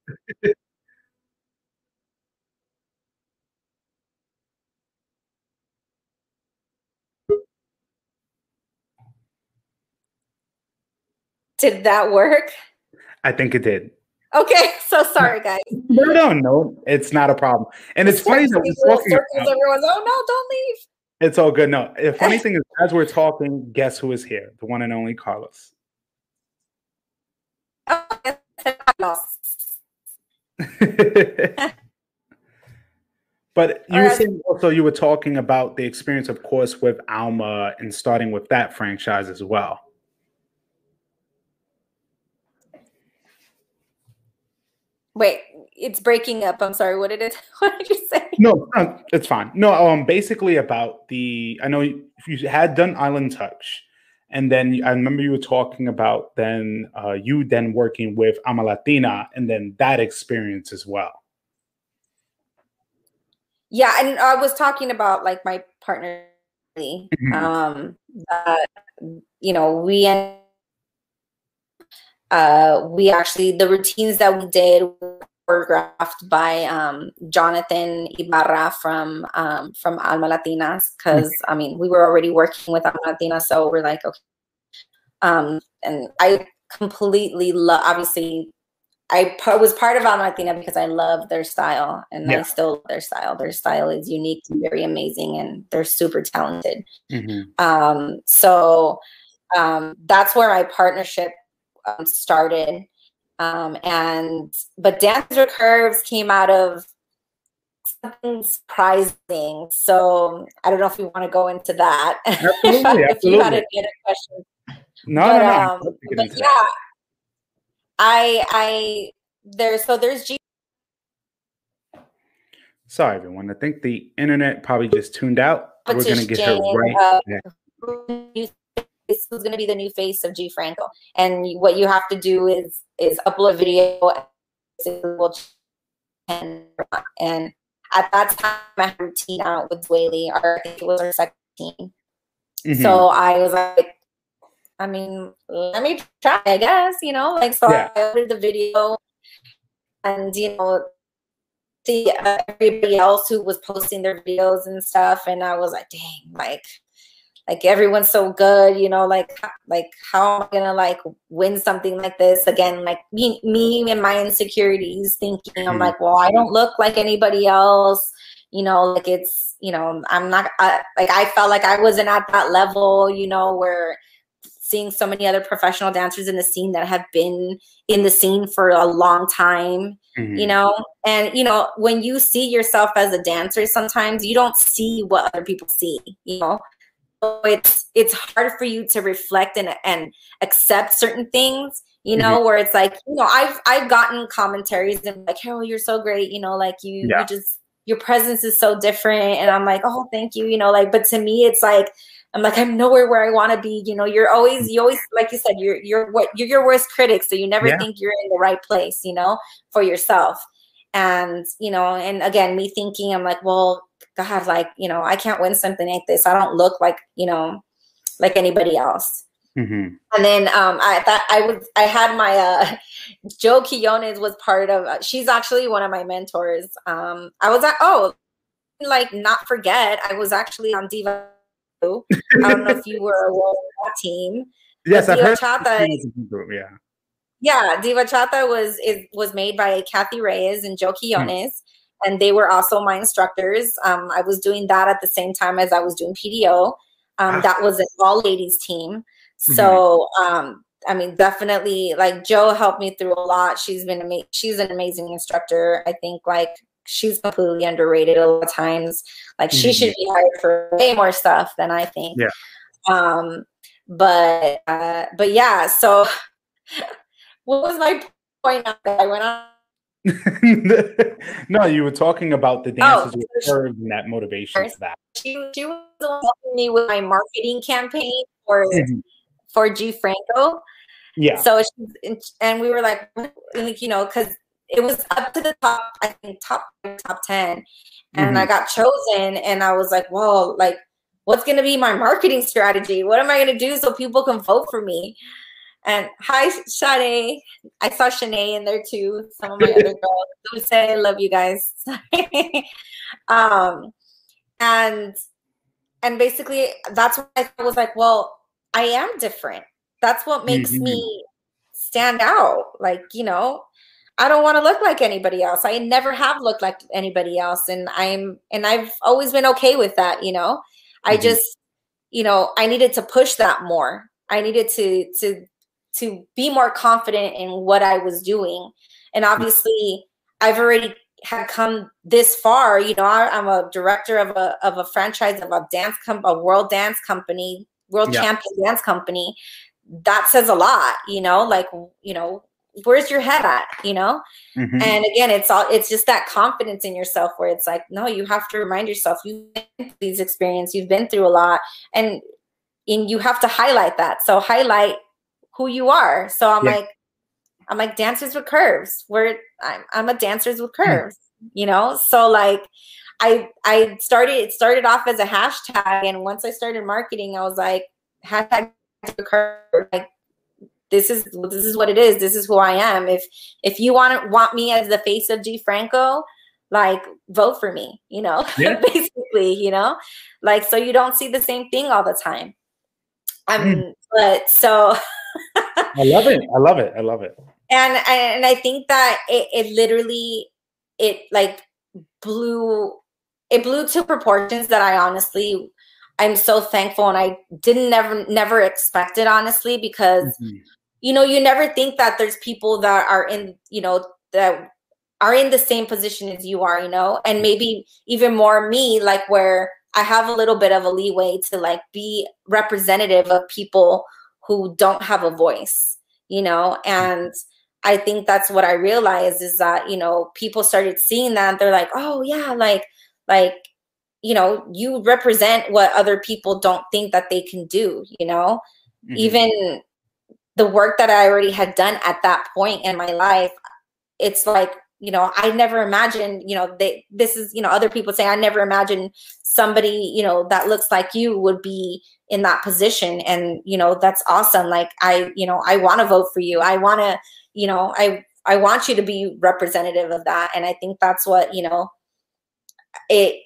Did that work? I think it did. Okay, *laughs* so sorry, guys. No, no, no, it's not a problem. And it's funny that we're talking. circles, everyone's, oh no, don't leave. it's all good. No, the *laughs* funny thing is, as we're talking, guess who is here? The one and only Carlos. Oh, yes, *laughs* but you were saying also you were talking about the experience, of course, with Alma and starting with that franchise as well. Wait, it's breaking up. I'm sorry. What did it? *laughs* What did you say? No, no, it's fine. No, um, basically about the. I know you, you had done Island Touch, and then I remember you were talking about then uh, you then working with Alma Latina, and then that experience as well. Yeah, and I was talking about like my partner. Mhm. Um, that you know we uh we actually the routines that we did were choreographed by um, Jonathan Ibarra from um, from Alma Latinas because I mean we were already working with Alma Latina, so we're like okay. Um, and I completely love. Obviously, I p- was part of Alma Latina because I love their style, and I still love their style. Their style is unique and very amazing, and they're super talented. Mhm. Um, so um, that's where my partnership um, started. Um, and but dancer Curves came out of something surprising. So I don't know if you want to go into that. *laughs* Absolutely, if you had absolutely. any other questions. No, but, no, no. Um, love to get but yeah, that. I I there's so there's G Sorry, everyone. I think the internet probably just tuned out. We're gonna get her right uh. This was going to be the new face of G Franco, and what you have to do is is upload a video and and at that time I had a routine out with Zweli, or I think it was our second team. Mhm. So I was like, I mean, let me try, I guess, you know, like so Yeah. I uploaded the video, and you know, the uh, everybody else who was posting their videos and stuff, and I was like, dang, like, like everyone's so good, you know, like, like how am I gonna like win something like this again? Like me, me and my insecurities, thinking I'm Mhm. like, well, I don't look like anybody else, you know, like it's, you know, I'm not I, like I felt like I wasn't at that level, you know, where seeing so many other professional dancers in the scene that have been in the scene for a long time Mhm. you know and you know when you see yourself as a dancer sometimes you don't see what other people see you know it's it's hard for you to reflect and and accept certain things you know mm-hmm. where it's like you know i've i've gotten commentaries and like carol you're so great you know like you Yeah. you just your presence is so different and i'm like oh thank you you know like but to me it's like i'm like i'm nowhere where i want to be you know you're always you always like you said you're you're what you're your worst critic so you never Yeah. think you're in the right place you know for yourself and you know and again me thinking i'm like well god like you know i can't win something like this i don't look like you know like anybody else Mhm. and then um i thought i was i had my uh *laughs* joe Quiñones was part of uh, she's actually one of my mentors um i was at oh like not forget i was actually on diva i don't know if you were *laughs* of that team Yes, I've Diva heard. Chata Yeah. yeah, Diva Chata was is was made by Kathy Reyes and Joe Hmm. Quiñones, and they were also my instructors. Um, I was doing that at the same time as I was doing PDO. Um, that was an all ladies team. So um, I mean, definitely like Joe helped me through a lot. She's been ama- she's an amazing instructor. I think like she's completely underrated a lot of times. Like she Mhm. should be hired for way more stuff than I think. Yeah. Um, but uh, but yeah, so *laughs* what was my point? I went on. *laughs* no, you were talking about the Oh, dances with she- curves and that motivation for that. She, she was helping me with my marketing campaign for Mhm. for G Franco. Yeah. So she, and we were like, like you know, because it was up to the top, I think top top ten, and I got chosen, and I was like, well, like, what's gonna be my marketing strategy? What am I gonna do so people can vote for me? And hi, Shanae. I saw Shanae in there too. Some of my other *laughs* girls. Say I love you guys. *laughs* um, and and basically that's what I was like. Well, I am different. That's what makes Mhm. me stand out. Like you know, I don't want to look like anybody else. I never have looked like anybody else, and I'm and I've always been okay with that. You know, I Mhm. just you know I needed to push that more. I needed to to to be more confident in what I was doing. And obviously, I've already had come this far. You know, I, I'm a director of a of a franchise of a dance com- a world dance company, world Yeah. champion dance company. That says a lot. You know, like you know, where's your head at? You know, Mhm. and again, it's all it's just that confidence in yourself where it's like, no, you have to remind yourself you've been through these experiences, you've been through a lot, and and you have to highlight that. So highlight who you are. So I'm Yeah. like, I'm like dancers with curves. Where I'm, I'm a dancers with Hmm. curves. You know, so like. I I started it started off as a hashtag and once I started marketing I was like hashtag curve like this is this is what it is. This is who I am. If if you want want me as the face of G Franco, like vote for me, you know, *laughs* Yeah. basically, you know, like so you don't see the same thing all the time. I Mm. mean, but so *laughs* I love it. I love it. I love it. and and I think that it, it literally it like blew it blew to proportions that I honestly I'm so thankful and I didn't never never expect it honestly because Mhm. you know you never think that there's people that are in you know that are in the same position as you are you know and maybe even more me like where i have a little bit of a leeway to like be representative of people who don't have a voice you know? And i think that's what i realized is that you know people started seeing that. They're like oh yeah like like you know you represent what other people don't think that they can do you know? Mhm. even the work that I already had done at that point in my life, it's like, you know, I never imagined, you know, they, this is, you know, other people say, I never imagined somebody, you know, that looks like you would be in that position. And, you know, that's awesome. Like, I, you know, I want to vote for you. I want to, you know, I, I want you to be representative of that. And I think that's what, you know, it,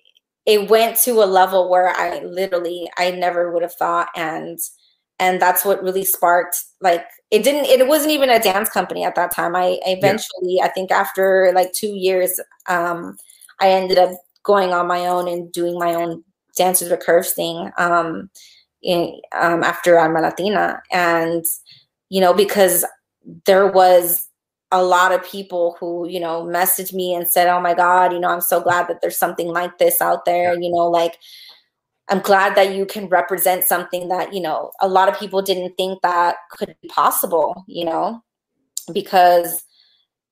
it went to a level where I literally, I never would have thought. And, and that's what really sparked like it didn't it wasn't even a dance company at that time. I eventually i think after like two years um i ended up going on my own and doing my own dances with curves thing um in um after Alma Latina. And you know because there was a lot of people who you know messaged me and said oh my god you know i'm so glad that there's something like this out there you know like I'm glad that you can represent something that, you know, a lot of people didn't think that could be possible, you know, because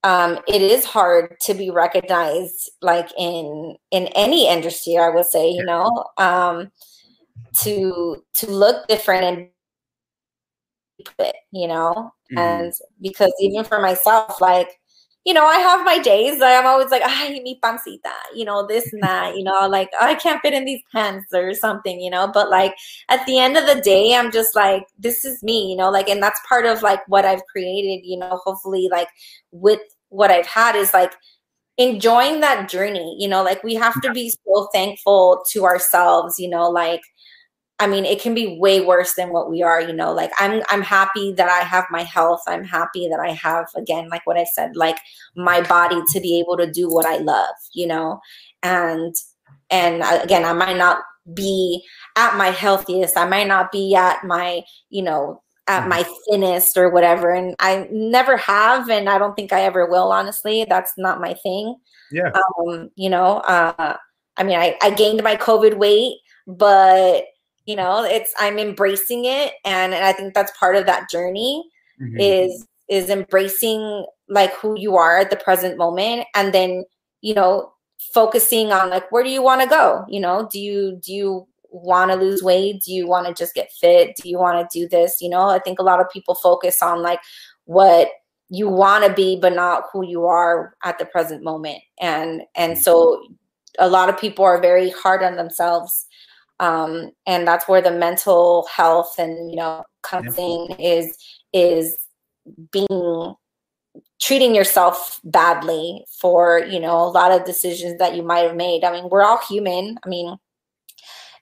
um, it is hard to be recognized like in in any industry, I would say, you know, um, to to look different and it, you know, Mhm. and because even for myself, like you know, I have my days. I'm always like, ay, mi pancita, you know, this and that, you know, like I can't fit in these pants or something, you know. But like at the end of the day, I'm just like, this is me, you know, like, and that's part of like what I've created, you know. Hopefully, like with what I've had is like enjoying that journey, you know, like we have to be so thankful to ourselves, you know, like I mean, it can be way worse than what we are, you know. Like I'm I'm happy that I have my health. I'm happy that I have again, like what I said, like my body to be able to do what I love, you know. And and again, I might not be at my healthiest. I might not be at my, you know, at my thinnest or whatever. And I never have and I don't think I ever will, honestly. That's not my thing Yeah. um, you know, uh, I mean, I, I gained my COVID weight, but you know, it's I'm embracing it, and, and I think that's part of that journey Mhm. is is embracing like who you are at the present moment, and then you know, focusing on like where do you want to go? You know, do you do you want to lose weight? Do you want to just get fit? Do you want to do this? You know, I think a lot of people focus on like what you want to be but not who you are at the present moment and and so a lot of people are very hard on themselves um and that's where the mental health and you know comes in is is being treating yourself badly for you know a lot of decisions that you might have made i mean we're all human i mean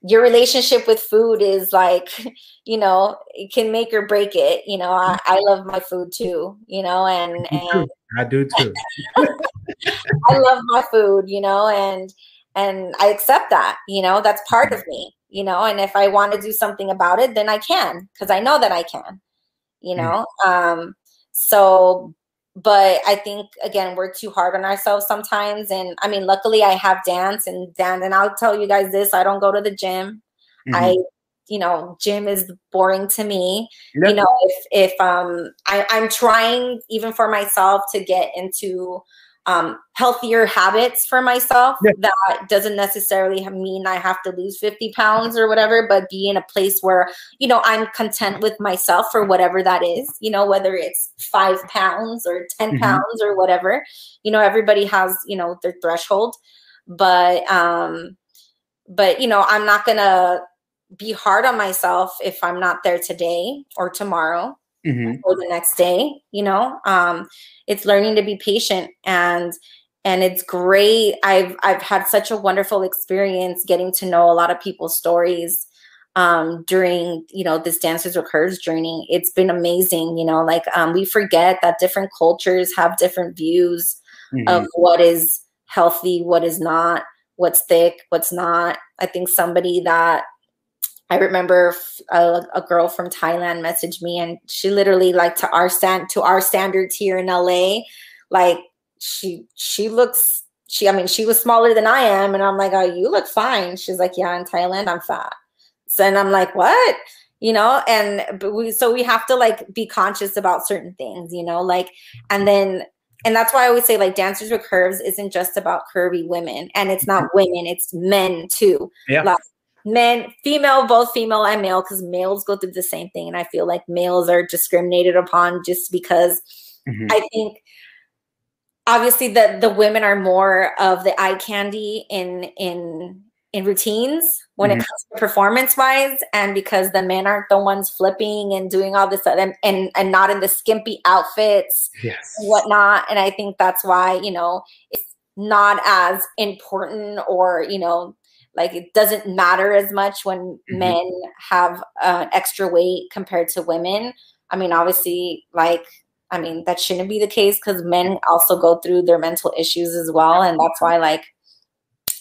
your relationship with food is like *laughs* you know it can make or break it you know i, I love my food too you know and and. I do too. *laughs* I love my food, you know, and and I accept that, you know, that's part of me, you know, and if I want to do something about it, then I can because I know that I can, you know. Um so but I think again we're too hard on ourselves sometimes and I mean luckily I have dance and dance and I'll tell you guys this, I don't go to the gym. Mhm. I you know, gym is boring to me Yep. you know if if um I, i'm trying even for myself to get into um healthier habits for myself Yeah. that doesn't necessarily mean i have to lose 50 pounds or whatever but be in a place where you know i'm content with myself for whatever that is you know whether it's five pounds or 10 Mhm. pounds or whatever you know everybody has you know their threshold but um but you know i'm not gonna be hard on myself if I'm not there today or tomorrow. Mhm. for the next day you know um it's learning to be patient and and it's great i've i've had such a wonderful experience getting to know a lot of people's stories um during you know this dancers with curves journey it's been amazing you know like um we forget that different cultures have different views Mhm. of what is healthy, what is not, what's thick, what's not. I think somebody that I remember a girl from Thailand messaged me and she literally like to our stand to our standards here in LA, like she she looks she I mean she was smaller than I am and I'm like, "Oh, you look fine." She's like, "Yeah, in Thailand I'm fat." So and I'm like, "What?" You know, and but we so we have to like be conscious about certain things, you know, like and then and that's why I always say like dancers with curves isn't just about curvy women and it's not women, it's men too. Yeah. Like, men, female, both female and male, because males go through the same thing. And I feel like males are discriminated upon just because Mhm. I think obviously the the women are more of the eye candy in in in routines when Mhm. it comes to performance wise and because the men aren't the ones flipping and doing all this and and, and not in the skimpy outfits Yes. and whatnot. And I think that's why, you know, it's not as important or, you know, like it doesn't matter as much when Mhm. men have uh, extra weight compared to women. I mean, obviously, like, I mean, that shouldn't be the case because men also go through their mental issues as well. And that's why, like,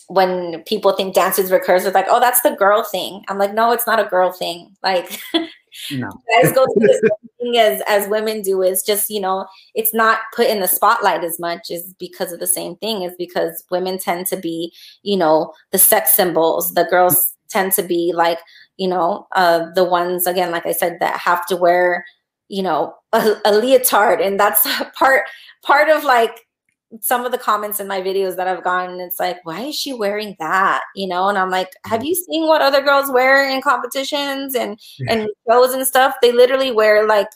when people think dances recurs, it's like, oh, that's the girl thing. I'm like, no, it's not a girl thing. Like, *laughs* No. guys go through the same *laughs* thing as as women do is just you know it's not put in the spotlight as much is because of the same thing is because women tend to be you know the sex symbols the girls tend to be like you know uh the ones again like i said that have to wear you know a, a leotard and that's *laughs* part part of like some of the comments in my videos that I've gotten, it's like, why is she wearing that? You know, and I'm like, have you seen what other girls wear in competitions and and shows and stuff? They literally wear like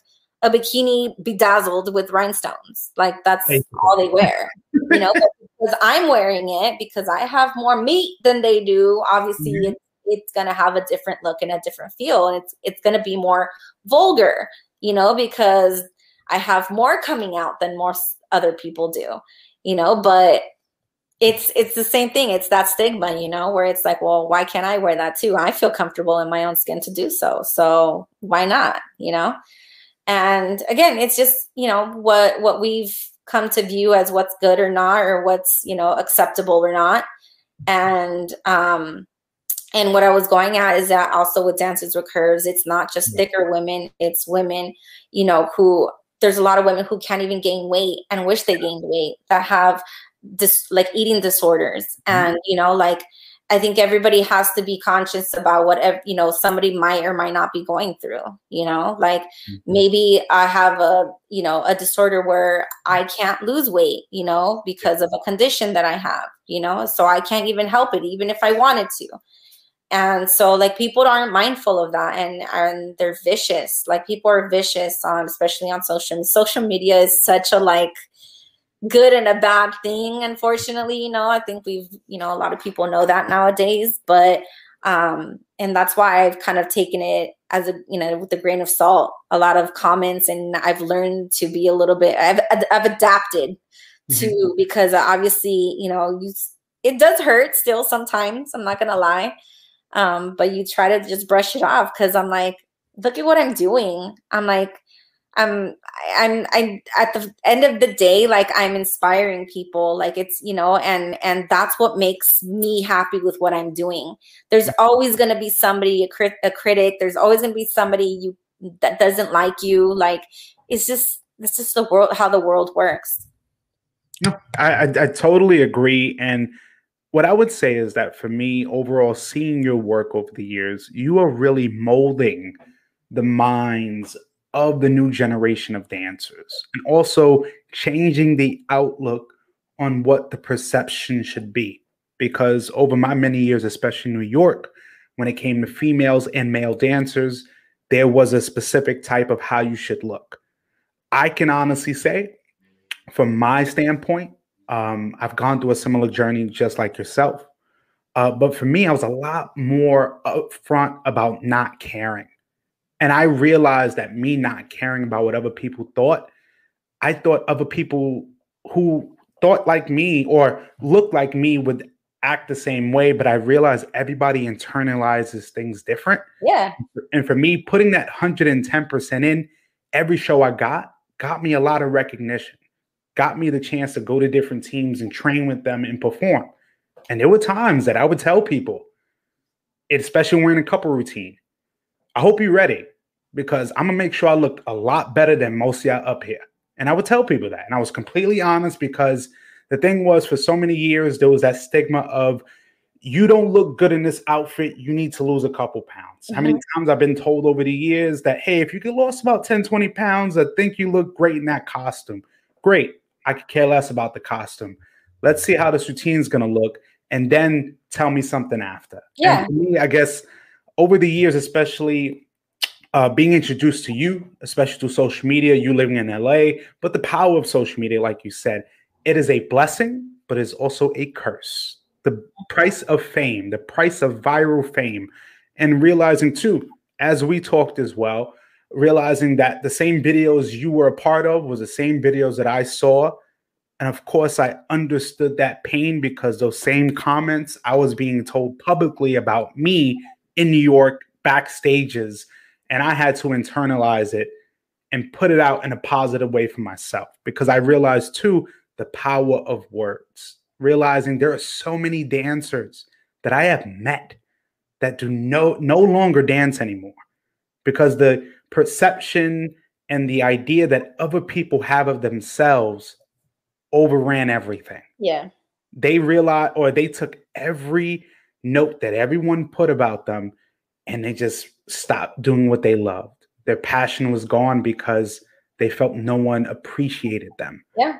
a bikini bedazzled with rhinestones. Like that's all they wear. You know, because I'm wearing it because I have more meat than they do. Obviously, Mhm. it's it's gonna have a different look and a different feel, and it's it's gonna be more vulgar. You know, because I have more coming out than most other people do you know but it's it's the same thing. It's that stigma you know where it's like well why can't i wear that too? I feel comfortable in my own skin to do so. So why not you know? And again it's just you know what what we've come to view as what's good or not or what's you know acceptable or not. And um and what i was going at is that also with Dancers with curves it's not just thicker women it's women you know who there's a lot of women who can't even gain weight and wish they gained weight that have this like eating disorders. Mm-hmm. And you know like i think everybody has to be conscious about whatever you know somebody might or might not be going through you know? Like mm-hmm. maybe i have a you know a disorder where i can't lose weight you know because of a condition that i have you know? So i can't even help it even if i wanted to and so like people aren't mindful of that and and they're vicious. Like people are vicious on especially on social social media is such a like good and a bad thing unfortunately you know? I think we've you know a lot of people know that nowadays but um and that's why i've kind of taken it as a you know with a grain of salt. A lot of comments and i've learned to be a little bit i've, I've adapted to because obviously you know you it does hurt still sometimes i'm not gonna lie um but you try to just brush it off because i'm like look at what i'm doing. I'm like i'm i'm I'm at the end of the day like i'm inspiring people. Like it's you know and and that's what makes me happy with what i'm doing. There's always going to be somebody a, crit- a critic. There's always going to be somebody you that doesn't like you. Like it's just it's just the world how the world works. No, I, I, I totally agree. And what I would say is that for me, overall, seeing your work over the years, you are really molding the minds of the new generation of dancers and also changing the outlook on what the perception should be. Because over my many years, especially in New York, when it came to females and male dancers, there was a specific type of how you should look. I can honestly say, from my standpoint, um, I've gone through a similar journey just like yourself. Uh, but for me, I was a lot more upfront about not caring. And I realized that me not caring about what other people thought, I thought other people who thought like me or looked like me would act the same way, but I realized everybody internalizes things different. Yeah. And for me, putting that 110% in every show I got got me a lot of recognition, got me the chance to go to different teams and train with them and perform. And there were times that I would tell people, especially wearing a couple routine, I hope you're ready because I'm gonna make sure I look a lot better than most of y'all up here. And I would tell people that. And I was completely honest because the thing was for so many years there was that stigma of you don't look good in this outfit you need to lose a couple pounds mm-hmm. how many mm-hmm. times i've been told over the years that hey if you could lose about 10 20 pounds i think you look great in that costume great i could care less about the costume. Let's see how this routine is going to look and then tell me something after. Yeah. me, i guess over the years especially uh, being introduced to you, especially through social media, you living in LA, but the power of social media, like you said, it is a blessing, but it's also a curse. The price of fame, the price of viral fame, and realizing too, as we talked as well, realizing that the same videos you were a part of was the same videos that I saw. And of course, I understood that pain because those same comments I was being told publicly about me in New York backstages, and I had to internalize it and put it out in a positive way for myself because I realized too the power of words, realizing there are so many dancers that I have met that do no no longer dance anymore because the perception and the idea that other people have of themselves overran everything. Yeah. They realized or they took every note that everyone put about them and they just stopped doing what they loved. Their passion was gone because they felt no one appreciated them. Yeah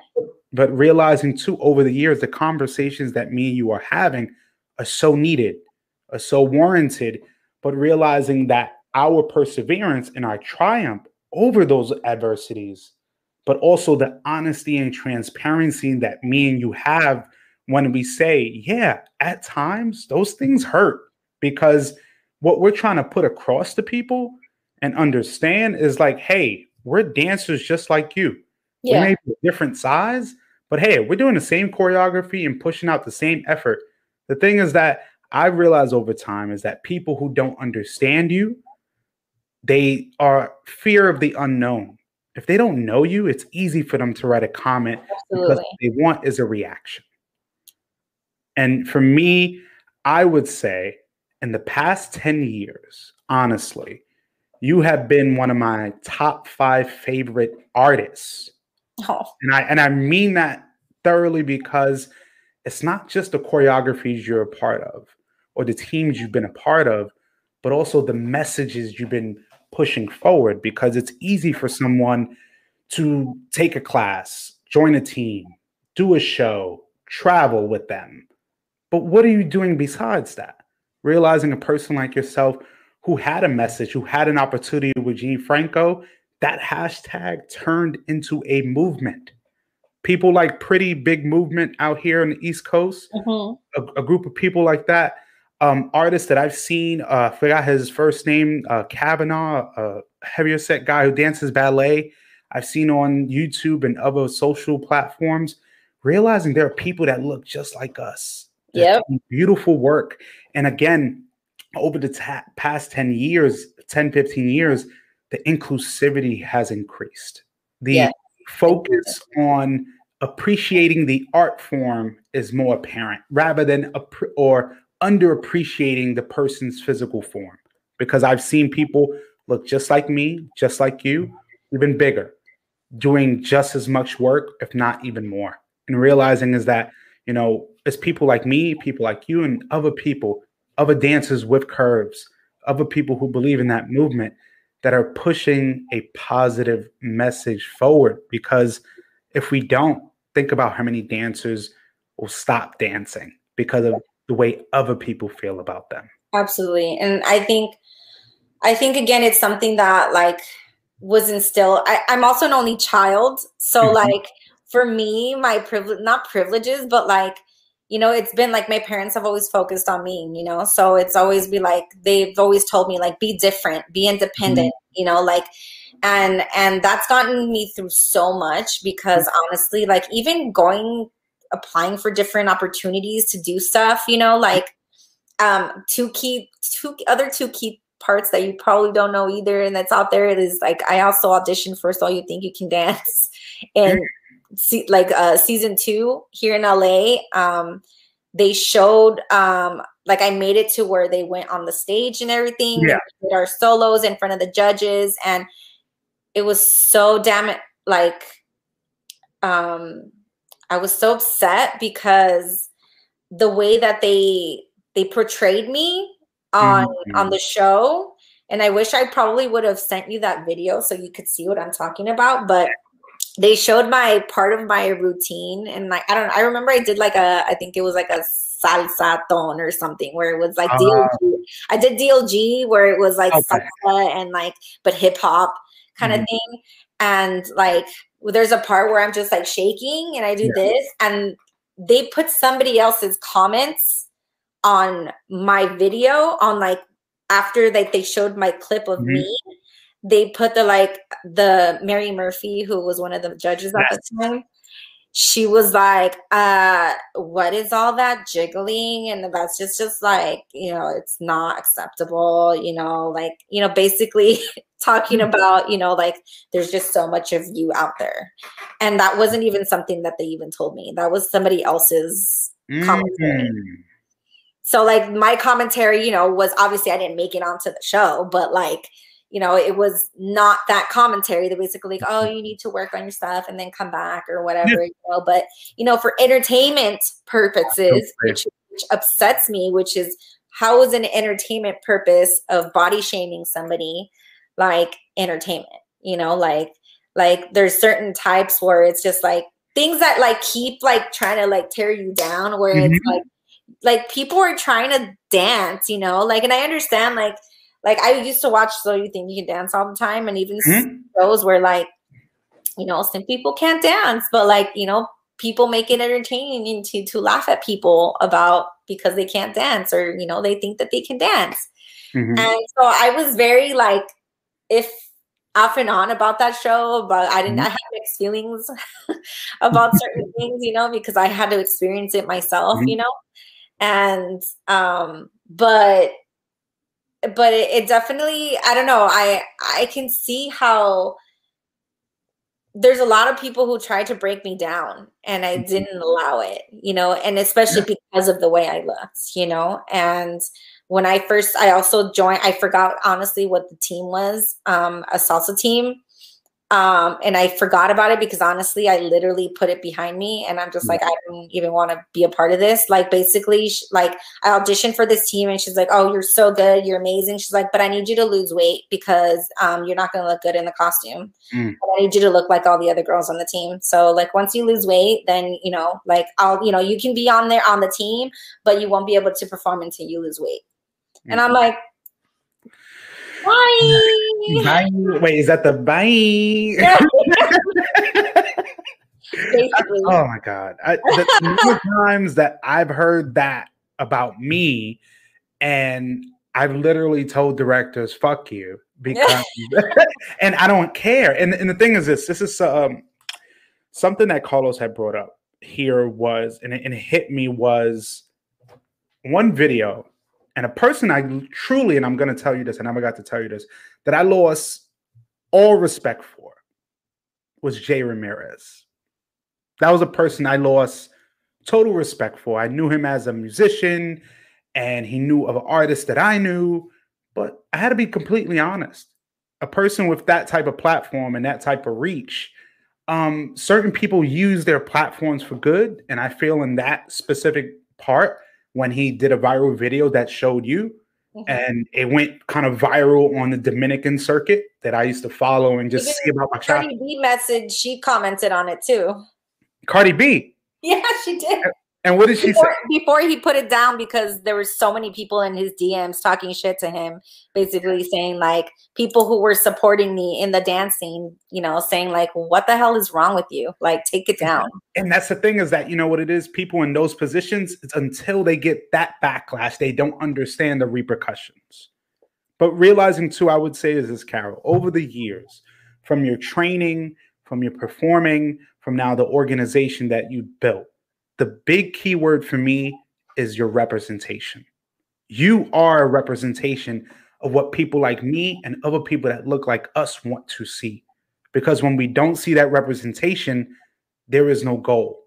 but realizing too over the years the conversations that me and you are having are so needed are so warranted but realizing that our perseverance and our triumph over those adversities but also the honesty and transparency that me and you have when we say yeah at times those things hurt because what we're trying to put across to people and understand is like hey we're dancers just like you yeah. We may be a different size, but hey, we're doing the same choreography and pushing out the same effort. The thing is that I realize over time is that people who don't understand you, they are fear of the unknown. If they don't know you, it's easy for them to write a comment Absolutely. because they want is a reaction. And for me, I would say in the past 10 years, honestly, you have been one of my top five favorite artists Oh. And I and I mean that thoroughly because it's not just the choreographies you're a part of or the teams you've been a part of, but also the messages you've been pushing forward because it's easy for someone to take a class, join a team, do a show, travel with them. But what are you doing besides that? Realizing a person like yourself who had a message, who had an opportunity with Gene Franco, that hashtag turned into a movement. People like Pretty Big Movement out here on the East Coast, mm-hmm. a, a, group of people like that. Um, artists that I've seen, uh, forgot his first name, uh, Kavanaugh, a heavier set guy who dances ballet. I've seen on YouTube and other social platforms, realizing there are people that look just like us. Yeah, Beautiful work. And again, over the ta- past 10 years, 10, 15 years, the inclusivity has increased. The yeah. focus on appreciating the art form is more apparent rather than or underappreciating the person's physical form. Because I've seen people look just like me, just like you, even bigger, doing just as much work, if not even more. And realizing is that, you know, it's people like me, people like you, and other people, other dancers with curves, other people who believe in that movement that are pushing a positive message forward because if we don't think about how many dancers will stop dancing because of the way other people feel about them. Absolutely. And i think i think again it's something that like was instilled I, i'm also an only child. So mm-hmm. like for me my privilege not privileges but like you know, it's been like my parents have always focused on me, you know, so it's always be like they've always told me like be different, be independent, you know, like and and that's gotten me through so much because honestly, like even going applying for different opportunities to do stuff, you know, like um two key two other two key parts that you probably don't know either and that's out there is like I also auditioned for So You Think You Can Dance *laughs* and see, like uh season two here in LA. Um they showed um like I made it to where they went on the stage and everything. Yeah. Did our solos in front of the judges and it was so damn it like um I was so upset because the way that they they portrayed me on on Mhm. the show and I wish I probably would have sent you that video so you could see what I'm talking about but they showed my part of my routine and like I don't know I remember I did like a I think it was like a salsa ton or something where it was like Ah. DLG. I did DLG where it was like Okay. salsa and like but hip hop kind of Mhm. thing and like there's a part where I'm just like shaking and I do Yeah. this and they put somebody else's comments on my video on like after like they showed my clip of Mhm. me they put the like the Mary Murphy who was one of the judges at the time she was like uh what is all that jiggling and that's just just like you know it's not acceptable you know like you know basically *laughs* talking Mm-hmm. about you know like there's just so much of you out there and that wasn't even something that they even told me that was somebody else's commentary Mm. so like my commentary you know was obviously i didn't make it onto the show but like you know it was not that commentary. That basically like oh you need to work on your stuff and then come back or whatever you know but you know for entertainment purposes which, which upsets me which is how is an entertainment purpose of body shaming somebody like entertainment? You know like like there's certain types where it's just like things that like keep like trying to like tear you down where it's Mhm. like like people are trying to dance you know like and i understand like like i used to watch so you think you can dance all the time and even Mhm. shows where like you know some people can't dance but like you know people make it entertaining to to laugh at people about because they can't dance or you know they think that they can dance Mhm. and so I was very like, if off and on about that show, but I didn't. I had mixed feelings *laughs* about *laughs* certain things, you know, because I had to experience it myself, Mhm. you know, and um, but but it, it definitely, I don't know. I I can see how there's a lot of people who tried to break me down and I didn't allow it, you know, and especially because of the way I looked, you know. And when I first I also joined, I forgot honestly what the team was, um, a salsa team. Um, and I forgot about it because honestly, I literally put it behind me and I'm just like, I don't even want to be a part of this. Like, basically, sh- like, I auditioned for this team and she's like, Oh, you're so good. You're amazing. She's like, But I need you to lose weight because um, you're not going to look good in the costume. Mm. I need you to look like all the other girls on the team. So, like, once you lose weight, then, you know, like, I'll, you know, you can be on there on the team, but you won't be able to perform until you lose weight. And I'm like, Bye. Bye. Wait, is that the bye? Basically. *laughs* Oh my god! I, the number *laughs* of times that I've heard that about me, and I've literally told directors, "Fuck you," because, *laughs* and I don't care. And and the thing is, this this is um something that Carlos had brought up here was, and it, and it hit me was one video, and a person I truly, and I'm going to tell you this, and I never got to tell you this, that I lost all respect for was Jay Ramirez. That was a person I lost total respect for. I knew him as a musician and he knew of artists that I knew, but I had to be completely honest. A person with that type of platform and that type of reach, um, certain people use their platforms for good. And I feel in that specific part, when he did a viral video that showed you, Mhm. and it went kind of viral on the Dominican circuit that I used to follow and just Even see about my. Cardi B message, she commented on it too. Cardi B. *laughs* Yeah, she did. And what did she before, say? before he put it down because there were so many people in his DMs talking shit to him, basically saying like people who were supporting me in the dancing, you know, saying like, "What the hell is wrong with you? Like, take it down." *laughs* And that's the thing is that you know what it is. People in those positions, it's until they get that backlash, they don't understand the repercussions. But realizing too, I would say is this, Carol, over the years, from your training, from your performing, from now the organization that you built the big key word for me is your representation. You are a representation of what people like me and other people that look like us want to see. Because when we don't see that representation, there is no goal.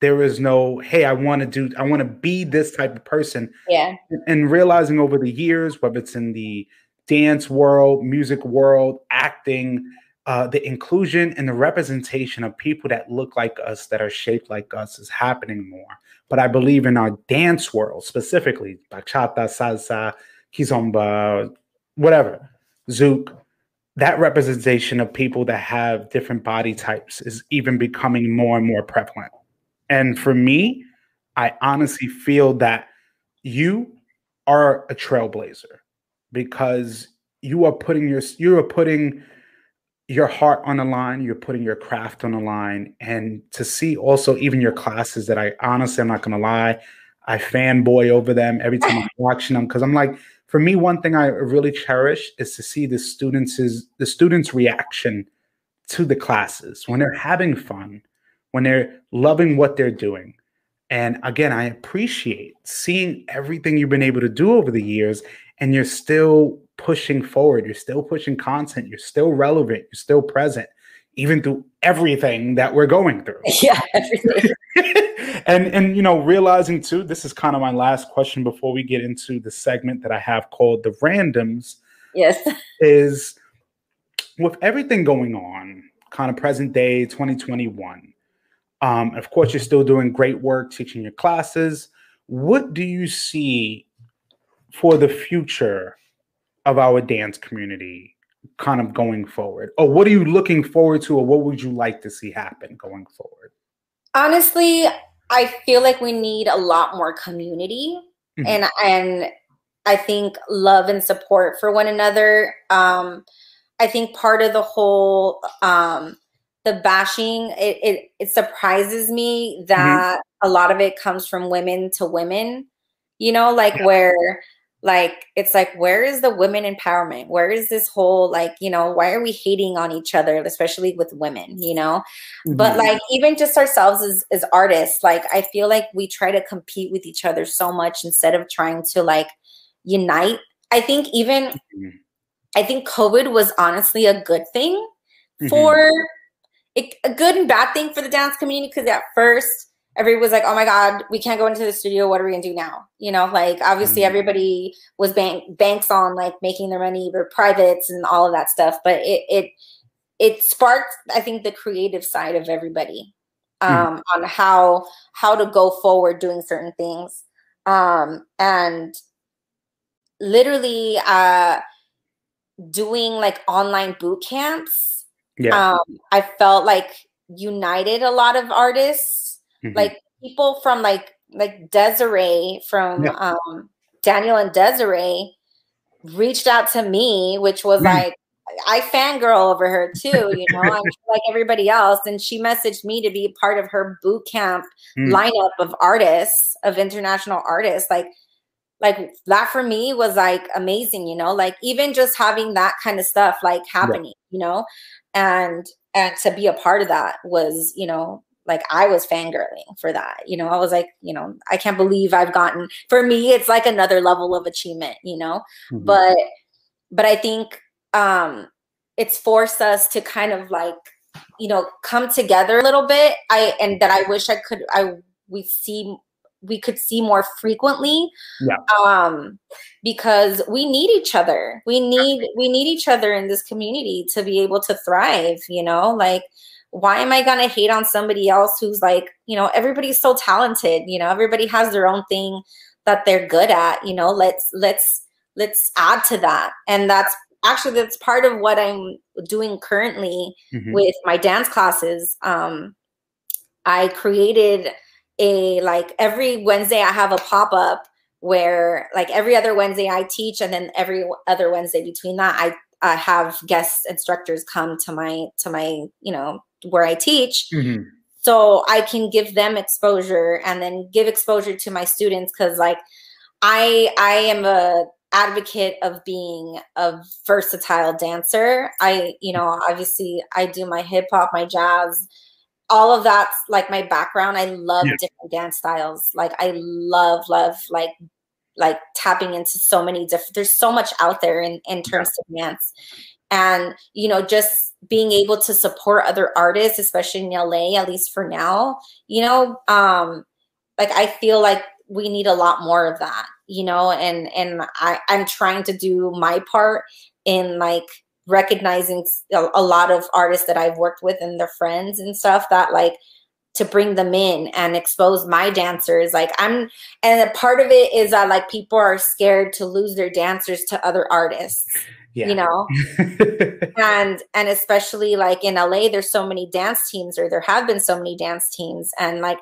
There is no, hey, I want to do, I want to be this type of person. Yeah. And realizing over the years, whether it's in the dance world, music world, acting, uh, the inclusion and the representation of people that look like us, that are shaped like us, is happening more. But I believe in our dance world, specifically bachata, salsa, kizomba, whatever, zouk, that representation of people that have different body types is even becoming more and more prevalent. And for me, I honestly feel that you are a trailblazer because you are putting your you are putting your heart on the line, you're putting your craft on the line, and to see also even your classes that I honestly, I'm not gonna lie, I fanboy over them every time I'm watching *laughs* them because I'm like, for me, one thing I really cherish is to see the students the students' reaction to the classes when they're having fun, when they're loving what they're doing. And again, I appreciate seeing everything you've been able to do over the years, and you're still pushing forward. You're still pushing content. You're still relevant. You're still present, even through everything that we're going through. *laughs* Yeah, everything. *laughs* and and you know, realizing too, this is kind of my last question before we get into the segment that I have called the randoms. Yes. *laughs* Is with everything going on, kind of present day 2021. Um, of course, you're still doing great work teaching your classes. What do you see for the future of our dance community kind of going forward? Or what are you looking forward to, or what would you like to see happen going forward? Honestly, I feel like we need a lot more community Mhm. and and I think love and support for one another. Um, I think part of the whole um, the bashing it, it it surprises me that a lot of it comes from women to women. You know, like Yeah. where like it's like where is the women empowerment where is this whole like you know why are we hating on each other especially with women you know but Mhm. like even just ourselves as, as artists like i feel like we try to compete with each other so much instead of trying to like unite i think even Mhm. i think covid was honestly a good thing Mhm. for it, a good and bad thing for the dance community because at first everybody was like oh my god we can't go into the studio what are we gonna do now you know like obviously Mhm. everybody was bank banks on like making their money or privates and all of that stuff but it it it sparked i think the creative side of everybody um on how how to go forward doing certain things um and literally uh doing like online boot camps yeah. um i felt like united a lot of artists Mhm. like people from like like desiree from Yeah. um daniel and desiree reached out to me which was Mm. like i fangirl over her too you know i'm *laughs* like everybody else and she messaged me to be part of her boot camp Mm. lineup of artists of international artists like like that for me was like amazing you know like even just having that kind of stuff like happening you know and and to be a part of that was you know like i was fangirling for that you know i was like you know i can't believe i've gotten for me it's like another level of achievement you know? Mhm. but but i think um it's forced us to kind of like you know come together a little bit. I and that i wish i could i we see we could see more frequently. Yeah. um because we need each other. We need we need each other in this community to be able to thrive you know? Like why am i going to hate on somebody else who's like you know everybody's so talented you know everybody has their own thing that they're good at you know let's let's let's add to that and that's actually that's part of what i'm doing currently Mhm. with my dance classes um i created a like every Wednesday I have a pop up where like every other Wednesday I teach, and then every other Wednesday between that I I have guest instructors come to my to my you know where I teach. Mhm. So I can give them exposure and then give exposure to my students because like I I am a advocate of being a versatile dancer. I you know obviously I do my hip hop, my jazz, all of that's like my background. I love Yeah. different dance styles. Like I love love like like tapping into so many different there's so much out there in in terms of dance and you know just being able to support other artists especially in LA at least for now you know um like I feel like we need a lot more of that you know and and I I'm trying to do my part in like recognizing a lot of artists that I've worked with and their friends and stuff that like to bring them in and expose my dancers like i'm and a part of it is that like people are scared to lose their dancers to other artists Yeah. you know *laughs* and and especially like in LA there's so many dance teams or there have been so many dance teams and like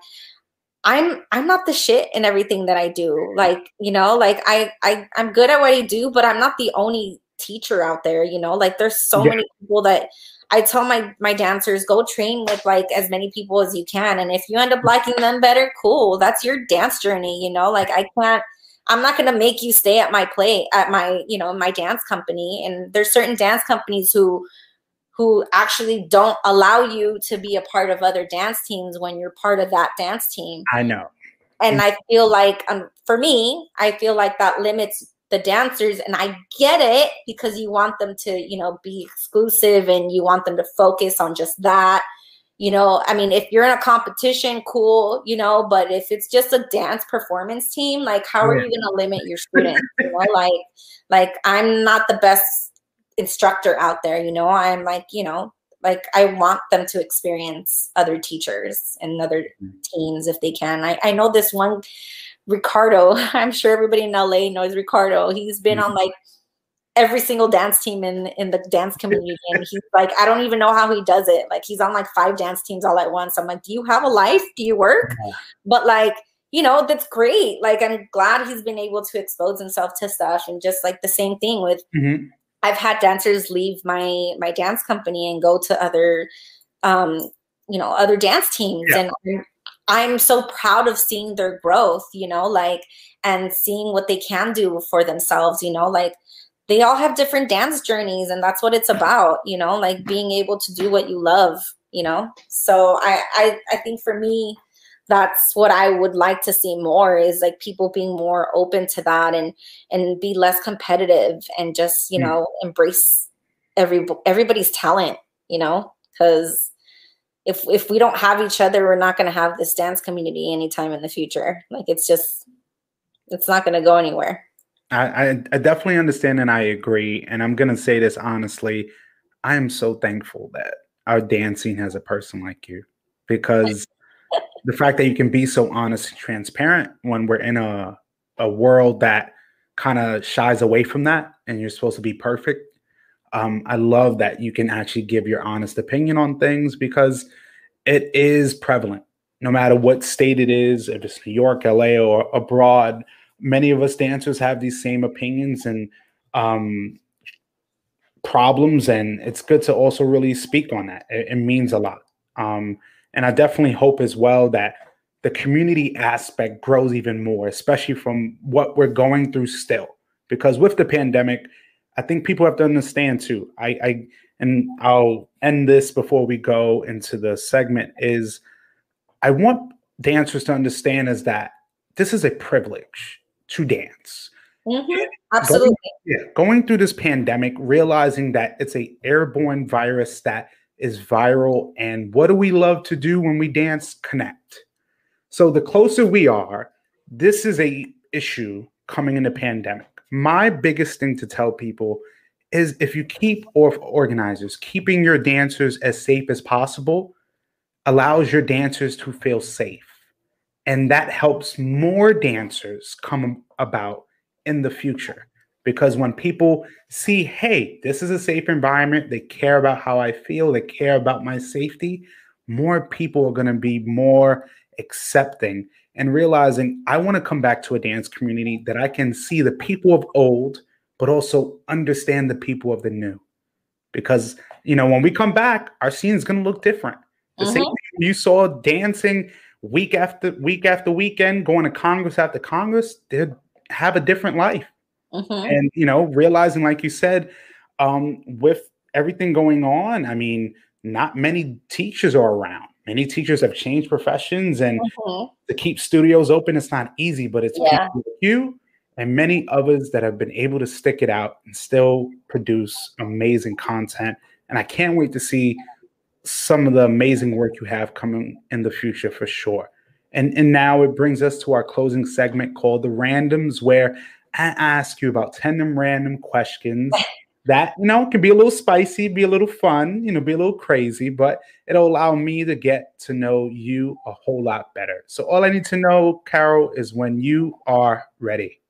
I'm I'm not the shit in everything that I do like you know like I I I'm good at what I do but I'm not the only teacher out there you know like there's so Yeah. many people that I tell my my dancers go train with like as many people as you can and if you end up liking them better cool that's your dance journey you know like I can't I'm not going to make you stay at my play at my, you know, my dance company. And there's certain dance companies who who actually don't allow you to be a part of other dance teams when you're part of that dance team. I know. And I feel like um, for me, I feel like that limits the dancers and I get it because you want them to, you know, be exclusive and you want them to focus on just that you know i mean if you're in a competition cool you know but if it's just a dance performance team like how are you going to limit your students you know? *laughs* Like like i'm not the best instructor out there you know? I'm like you know like i want them to experience other teachers and other mm. teams if they can. I, I know this one ricardo *laughs* i'm sure everybody in la knows ricardo. He's been mm-hmm. on like every single dance team in in the dance community. And he's like i don't even know how he does it. Like he's on like five dance teams all at once. I'm like do you have a life? Do you work? But like you know that's great. Like i'm glad he's been able to expose himself to stuff and just like the same thing with Mhm. i've had dancers leave my my dance company and go to other um you know other dance teams. Yeah. and I'm so proud of seeing their growth you know like and seeing what they can do for themselves you know like they all have different dance journeys and that's what it's about you know like being able to do what you love you know? So i i, I think for me that's what i would like to see more is like people being more open to that and and be less competitive and just you Mm. know embrace every everybody's talent you know? Because if if we don't have each other we're not going to have this dance community anytime in the future. Like it's just it's not going to go anywhere I, I definitely understand and I agree. And I'm gonna say this honestly. I am so thankful that our dancing has a person like you because the fact that you can be so honest and transparent when we're in a a world that kind of shies away from that and you're supposed to be perfect. Um, I love that you can actually give your honest opinion on things because it is prevalent, no matter what state it is, if it's New York, LA, or abroad many of us dancers have these same opinions and um, problems, and it's good to also really speak on that. It, it means a lot. Um, and I definitely hope as well that the community aspect grows even more, especially from what we're going through still. Because with the pandemic, I think people have to understand too. I, I and I'll end this before we go into the segment. Is I want dancers to understand is that this is a privilege to dance. Mhm. absolutely Yeah, going through this pandemic, realizing that it's a airborne virus that is viral, and what do we love to do when we dance? Connect. So the closer we are, this is a issue coming in the pandemic. My biggest thing to tell people is if you keep or organizers keeping your dancers as safe as possible allows your dancers to feel safe and that helps more dancers come about in the future because when people see hey this is a safe environment they care about how i feel they care about my safety more people are going to be more accepting, and realizing I want to come back to a dance community that I can see the people of old, but also understand the people of the new. Because, you know, when we come back, our scene is going to look different. The same Mhm. thing you saw dancing week after week after weekend, going to Congress after Congress, they'd have a different life Mhm. and you know realizing like you said um with everything going on i mean not many teachers are around many teachers have changed professions and Mhm. to keep studios open it's not easy but it's Yeah. people like you and many others that have been able to stick it out and still produce amazing content and i can't wait to see some of the amazing work you have coming in the future for sure and and now it brings us to our closing segment called the randoms where I ask you about 10 random questions *laughs* that, you know, can be a little spicy, be a little fun, you know, be a little crazy, but it'll allow me to get to know you a whole lot better. So all I need to know, Carol, is when you are ready.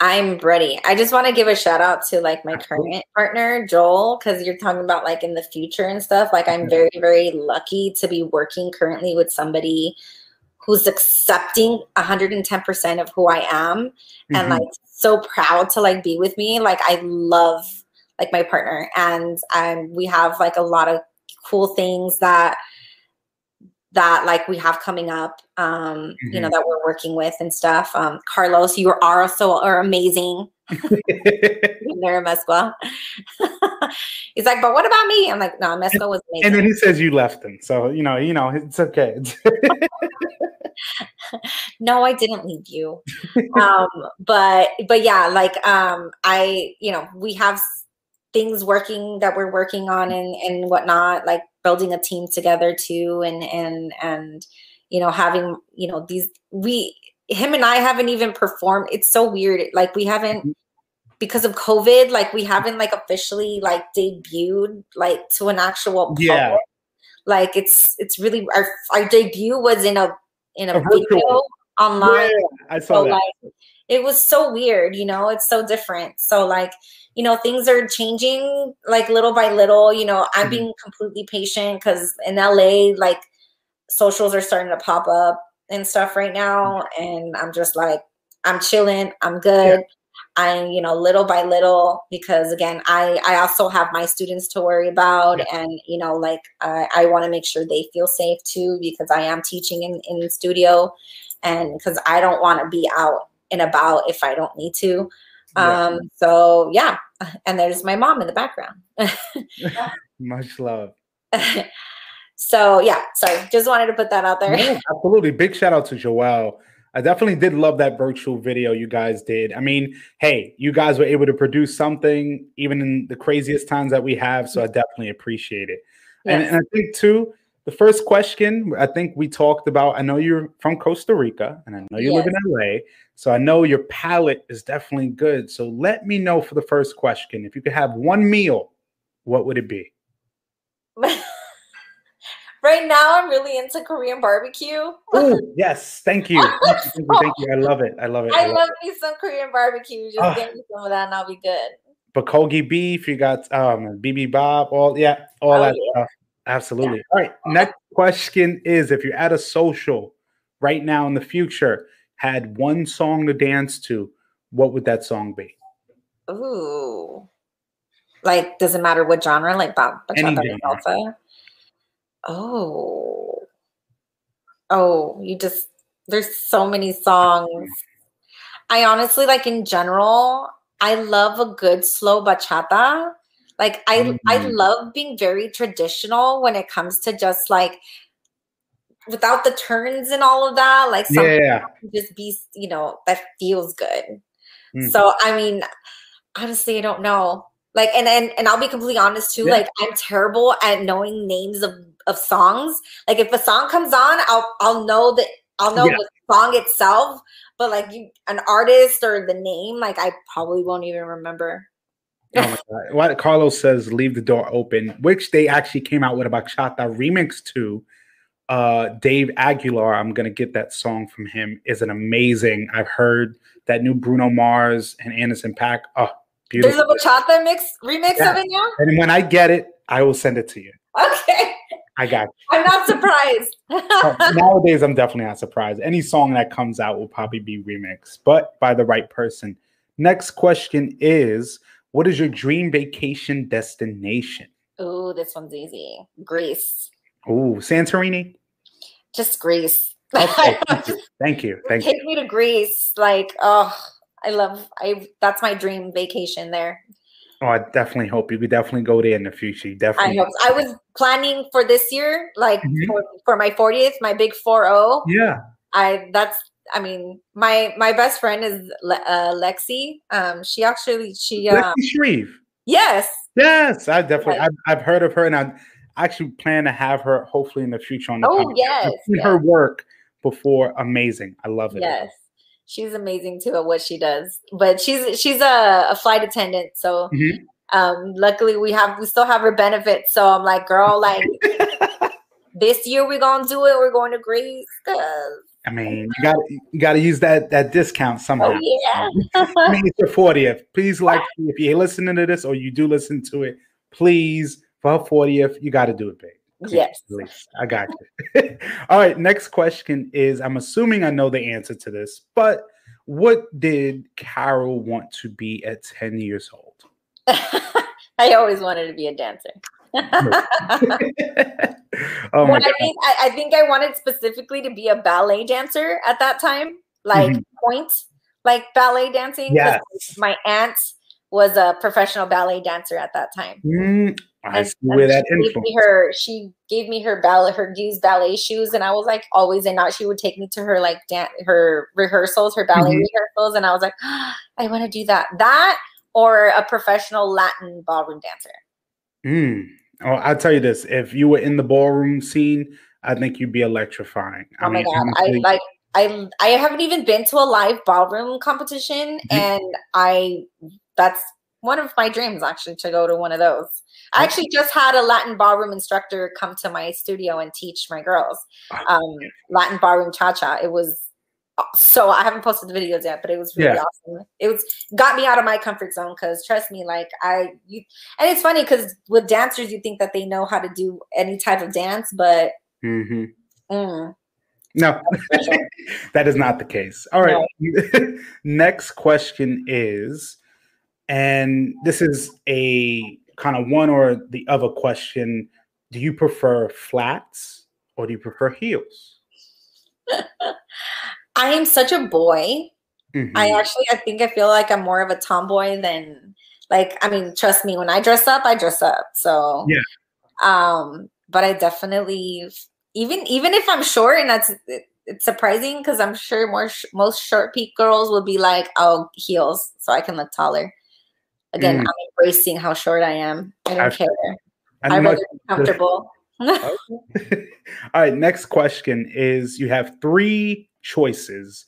I'm ready. I just want to give a shout out to like my current partner, Joel, because you're talking about like in the future and stuff. Like, I'm very, very lucky to be working currently with somebody who's accepting 110% of who I am and Mhm. like so proud to like be with me. Like, I love like my partner, and um, we have like a lot of cool things that that like we have coming up um you know that we're working with and stuff um carlos you are also are amazing *laughs* there Mesqua. *laughs* he's like but what about me i'm like no Mesqua was amazing and then he says you left him. So, you know, you know, it's okay. *laughs* no i didn't leave you um but but yeah like um i you know we have things working that we're working on and and whatnot like building a team together too and and and you know having you know these we him and i haven't even performed it's so weird like we haven't mm-hmm. because of covid like we haven't like officially like debuted like to an actual public. Yeah. like it's it's really our our debut was in a in a, A virtual. video online I saw so that. like it was so weird you know it's so different. So like you know things are changing like little by little you know i'm Mhm. being completely patient because in la like socials are starting to pop up and stuff right now and i'm just like i'm chilling i'm good. I'm you know little by little because again i i also have my students to worry about and you know like i, I want to make sure they feel safe too because i am teaching in in studio and because i don't want to be out and about if i don't need to Yeah. um so yeah and there's my mom in the background *laughs* Much love. *laughs* so yeah sorry just wanted to put that out there Yeah, *laughs* absolutely. Big shout out to Joelle. I definitely did love that virtual video you guys did. I mean, hey, you guys were able to produce something even in the craziest times that we have. So I definitely appreciate it. And, and I think, too, the first question I think we talked about, I know you're from Costa Rica and I know you live in LA. So I know your palate is definitely good. So let me know for the first question if you could have one meal, what would it be? *laughs* right now i'm really into korean barbecue Oh, *laughs* yes. Thank you. *laughs* Thank you. Thank you. Thank you. I love it. I love it. i love love me some korean barbecue just Ah. give me some of that and i'll be good Bulgogi beef. You got um bibimbap. All yeah, all Oh, that yeah. stuff. Absolutely. All right. Next question is: If you're at a social right now in the future, had one song to dance to, what would that song be? Ooh. Like, does it matter what genre? Like ba- Any bachata and genre. salsa? Oh. Oh, you just there's so many songs. I honestly like in general, I love a good slow bachata. Like I I Mm. love being very traditional when it comes to just like without the turns and all of that. Like some Yeah. just be, you know, that feels good. Mm. So I mean, honestly, I don't know. Like, and and and I'll be completely honest too. Yeah. Like, I'm terrible at knowing names of of songs. Like, if a song comes on, I'll I'll know that I'll know Yeah. the song itself. But like, you an artist or the name, like, I probably won't even remember. Oh my God. What Carlos says, leave the door open, which they actually came out with a bachata remix to. Uh, Dave Aguilar, I'm gonna get that song from him. Is an amazing. I've heard that new Bruno Mars and Anderson .Paak. Oh, There's beautiful. a bachata mix remix Yeah. of it now. And when I get it, I will send it to you. Okay. I got you. I'm not surprised. Uh, *laughs* Nowadays, I'm definitely not surprised. Any song that comes out will probably be remixed, but by the right person. Next question is What is your dream vacation destination? Oh, this one's easy. Greece. Oh, Santorini. Just Greece. Okay, *laughs* thank you. Thank you. Thank you. Take me to Greece. Like, oh, I love I that's my dream vacation there. Oh, I definitely hope you could definitely go there in the future. You I definitely. hope I was planning for this year, like Mhm. for, for my 40th, my big 4-0. Yeah. I that's I mean, my my best friend is Le- uh, Lexi. Um, she actually she um, Lexi Shreve. yes, Yes, I definitely. Yes. I've, I've heard of her, and I actually plan to have her hopefully in the future on the Oh, podcast. yes, I've seen yes. her work before. Amazing. I love it. yes, she's amazing too at what she does. But she's she's a, a flight attendant, so Mhm. um, luckily we have we still have her benefits. So I'm like, girl, like *laughs* this year we're gonna do it. We're going to Greece. 'cause- I mean, you got you got to use that that discount somehow. oh yeah, I mean, it's your 40th. Please, like, if you're listening to this or you do listen to it, please, for her 40th, you got to do it, babe. Yes. please. I got you. *laughs* All right. Next question is I'm assuming I know the answer to this, but what did Carol want to be at 10 years old? *laughs* I always wanted to be a dancer. *laughs* oh my I I, I think I wanted specifically to be a ballet dancer at that time, like Mhm. point, like ballet dancing. Yes. My aunt was a professional ballet dancer at that time. Mm, I And- see where that she gave me her she gave me her ballet her used ballet shoes and I was like always and now she would take me to her like dan- her rehearsals her ballet Mhm. rehearsals and I was like *gasps* I want to do that that or a professional Latin ballroom dancer Mm. Oh, I'll tell you this: if you were in the ballroom scene, I think you'd be electrifying. oh my god I like I I haven't even been to a live ballroom competition and I that's one of my dreams actually to go to one of those I actually just had a Latin ballroom instructor come to my studio and teach my girls Ah. um, Latin ballroom cha cha. It was so I haven't posted the videos yet, but it was really Yeah. awesome. It was got me out of my comfort zone because trust me, like I you and it's funny because with dancers you think that they know how to do any type of dance, but Mhm. mm, No, *laughs* *laughs* that is not the case. All right. *laughs* Next question is, and this is a kind of one or the other question. Do you prefer flats or do you prefer heels? I am such a boy. Mhm. I actually I think I feel like I'm more of a tomboy than like I mean, trust me, when I dress up, I dress up. So Yeah. Um, but I definitely even even if I'm short and that's it, it's surprising because I'm sure more sh- most short peak girls will be like, oh, heels, so I can look taller. Again, Mm. I'm embracing how short I am. I don't I've- care. I am much- rather be comfortable. *laughs* *laughs* All right, next question is you have three choices.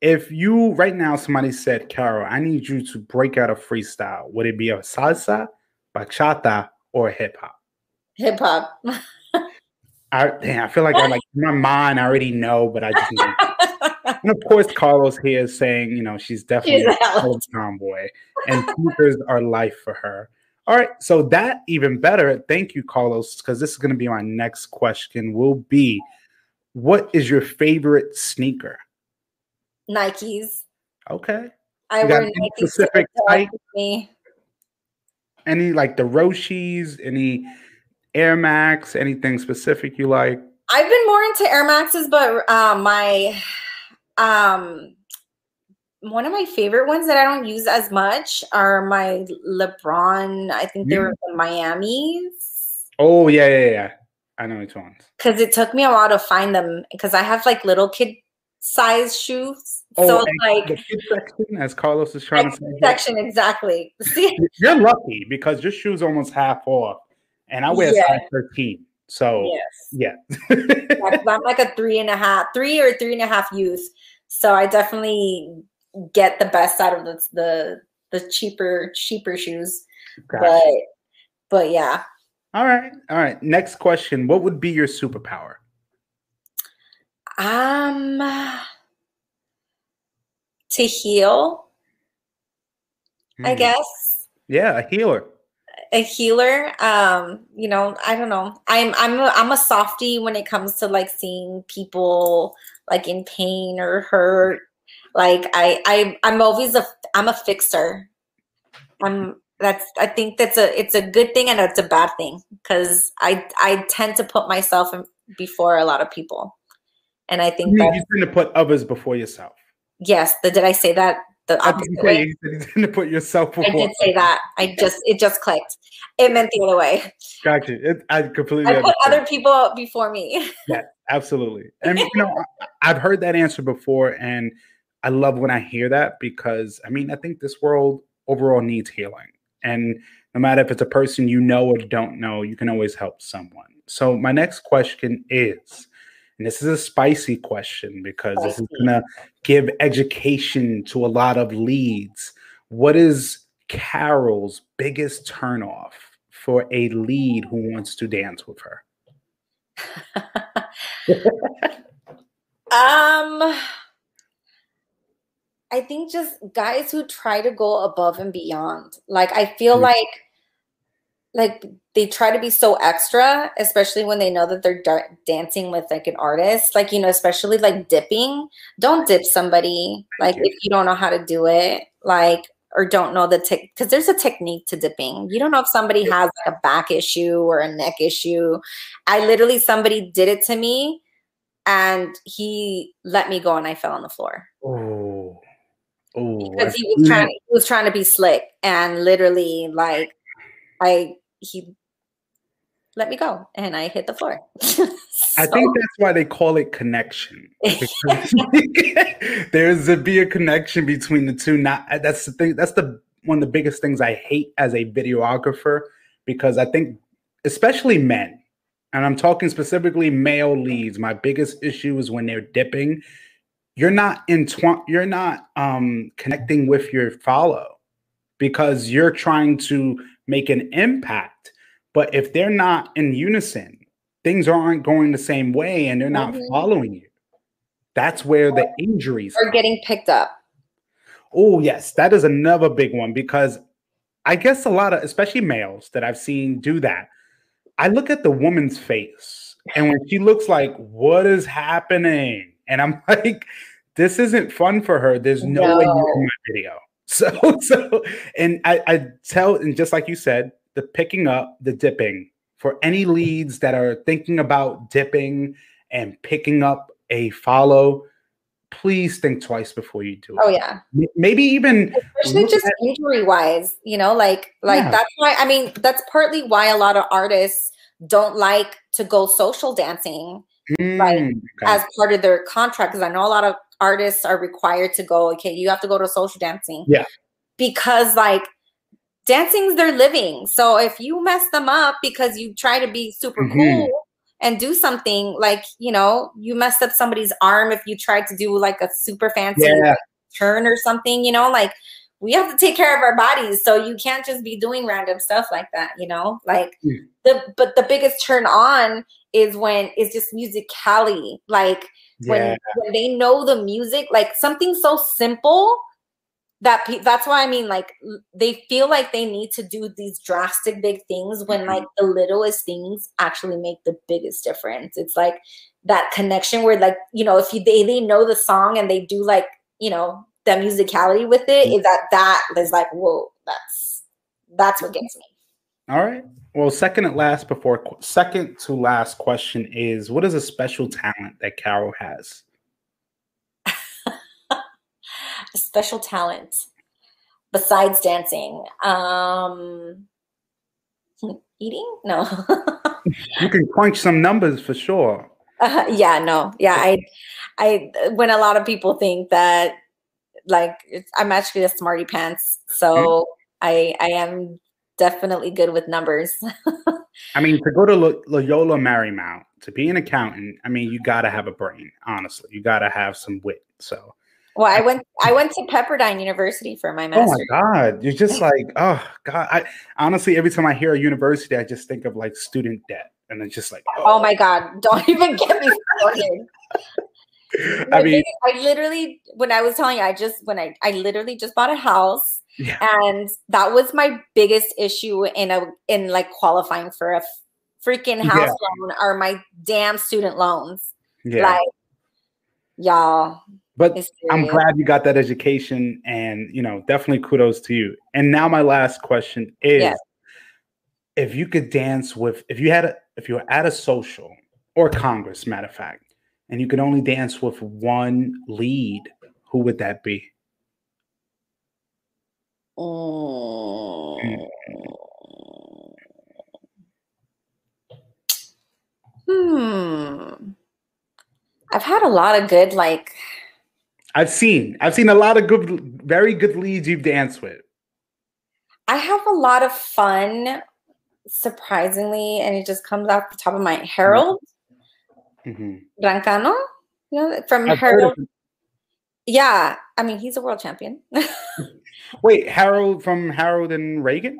If you right now somebody said, Carol, I need you to break out a freestyle, would it be a salsa, bachata, or hip hop? Hip hop. *laughs* I damn, I feel like I'm like in my mind I already know, but I just need *laughs* and of course Carlos here is saying, you know, she's definitely She's a tomboy and sneakers are life for her. All right, so that even better. Thank you, Carlos, because this is going to be my next question. Will be, what is your favorite sneaker? Nikes. Okay, I You wear any Nikes. specific type? me. any like the Roshes, any Air Max, anything specific you like? I've been more into Air Maxes, but um, my um, one of my favorite ones that I don't use as much are my LeBron. I think they were the Miami's Oh yeah, yeah, yeah. I know which ones. because it took me a while to find them because I have like little kid size shoes. Oh, so like the kid section, as Carlos is trying to say. here. section exactly. *laughs* See, You're lucky because your shoes almost half off, and I wear Yeah. size 13. So yes. yeah, *laughs* I'm like a three and a half, three or three and a half youth. So I definitely get the best out of the the, the cheaper cheaper shoes. But but yeah, all right, all right. Next question: What would be your superpower? um, to heal, I Hmm. guess. Yeah, a healer. a healer. Um, you know, I don't know. I'm I'm a, I'm a softie when it comes to like seeing people like in pain or hurt. Like I I I'm always a I'm a fixer. I'm that's I think that's a it's a good thing and it's a bad thing because I I tend to put myself in, before a lot of people, and I think You, that you tend to put others before yourself. yes, the, did I say that the opposite you way? you tend to put yourself before I did say that. I just it just clicked. It meant the other way. gotcha. It, I completely I put other people before me. Yeah, absolutely. And you know, I- I've heard that answer before, and I love when I hear that because I mean, I think this world overall needs healing, and no matter if it's a person you know or don't know, you can always help someone. So my next question is, and this is a spicy question because this is gonna give education to a lot of leads. What is Carol's biggest turnoff for a lead who wants to dance with her? *laughs* Um, I think just guys who try to go above and beyond. Like I feel Mm. like like they try to be so extra, especially when they know that they're da- dancing with like an artist. Like you know, especially like dipping. Don't dip somebody like if you don't know how to do it. Like or don't know the tech because there's a technique to dipping. You don't know if somebody has like a back issue or a neck issue. I literally somebody did it to me and he let me go and I fell on the floor Oh, oh, because he was trying he was trying to be slick and literally like I he let me go and I hit the floor. *laughs* I think that's why they call it connection. *laughs* *laughs* There's a be a connection between the two. Not that's the thing. That's the one of the biggest things I hate as a videographer because I think, especially men, and I'm talking specifically male leads. My biggest issue is when they're dipping. You're not in. You're not um, connecting with your follow because you're trying to make an impact. But if they're not in unison, things aren't going the same way and they're not Mhm. following you. That's where the injuries are getting picked up. Oh, yes, that is another big one because I guess a lot of, especially males that I've seen do that, I look at the woman's face and when she looks like, what is happening? And I'm *laughs* like, this isn't fun for her. There's no, way you're No. in my video. *laughs* So, so, and I, I tell, and just like you said, the picking up, the dipping for any leads that are thinking about dipping and picking up a follow, please think twice before you do it. Oh yeah. Maybe even especially just at- injury wise you know like like Yeah. that's why i mean that's partly why a lot of artists don't like to go social dancing like, Mm, okay. as part of their contract because i know a lot of artists are required to go okay you have to go to social dancing Yeah. because like dancing's their living so if you mess them up because you try to be super Mhm. cool and do something like you know you messed up somebody's arm if you tried to do like a super fancy yeah, turn or something, you know, like we have to take care of our bodies. So you can't just be doing random stuff like that, you know? Like the but the biggest turn on is when it's just musicality. Like yeah, when when they know the music, like something so simple that pe- that's why I mean like they feel like they need to do these drastic big things when mm-hmm. like the littlest things actually make the biggest difference. It's like that connection where like you know if you they they know the song and they do like you know the musicality with it is that that is like whoa that's that's what gets me. All right. Well, second at last, before second to last question is what is a special talent that Carol has? *laughs* A special talent besides dancing. Um eating? No. *laughs* You can crunch some numbers for sure. Uh, yeah, no, yeah, I, I, when a lot of people think that, like, it's, I'm actually a smarty pants, so I, I am definitely good with numbers. *laughs* I mean, to go to Lo- Loyola Marymount to be an accountant, I mean, you got to have a brain. Honestly, you got to have some wit. So, well, I went, I went to Pepperdine University for my oh my God, you're just *laughs* like, oh God. I honestly, every time I hear a university, I just think of like student debt, and it's just like, Oh, oh. my God! Don't *laughs* even get me started. I mean, I literally, when I was telling you, I just, when I, I literally just bought a house yeah, and that was my biggest issue in a, in like qualifying for a freaking house Yeah. loan are my damn student loans. yeah. Like, y'all, but I'm glad you got that education, and you know, definitely kudos to you. And now my last question is. If you could dance with, if you had, a, if you were at a social or Congress, matter of fact, and you could only dance with one lead, who would that be? Mm. Hmm. I've had a lot of good like I've seen, I've seen a lot of good, very good leads you've danced with. I have a lot of fun, surprisingly, and it just comes off the top of my Harold Mhm. Brancano. You know, from I've Harold. Yeah, I mean he's a world champion. *laughs* Wait, Harold from Harold and Reagan?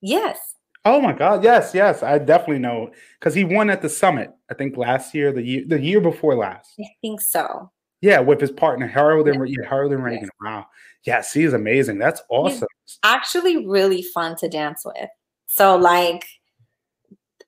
yes. Oh my God! Yes, yes, I definitely know because he won at the summit. I think last year, the year, the year before last. I think so. Yeah, with his partner Harold and yeah, Harold and Yes. Reagan. Wow. Yes, he is amazing. That's awesome. Actually really fun to dance with. So like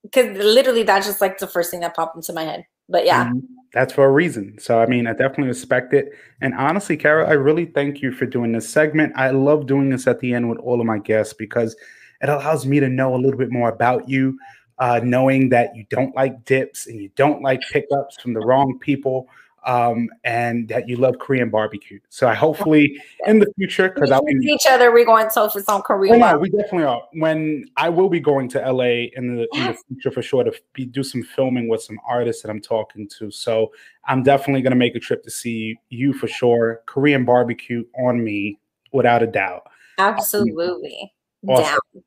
because literally that's just like the first thing that popped into my head. But yeah. That's for a reason. So I mean, I definitely respect it. And honestly, Carol, I really thank you for doing this segment. I love doing this at the end with all of my guests because it allows me to know a little bit more about you, uh, knowing that you don't like dips and you don't like pickups from the wrong people, um, and that you love Korean barbecue. So I hopefully in the future, because I'll be see each other, we're going to some Oh, Korean no, barbecue. we definitely are. When I will be going to LA in the, in the future for sure to be, do some filming with some artists that I'm talking to. So I'm definitely going to make a trip to see you for sure. Korean barbecue on me, without a doubt. Absolutely. Awesome. Down.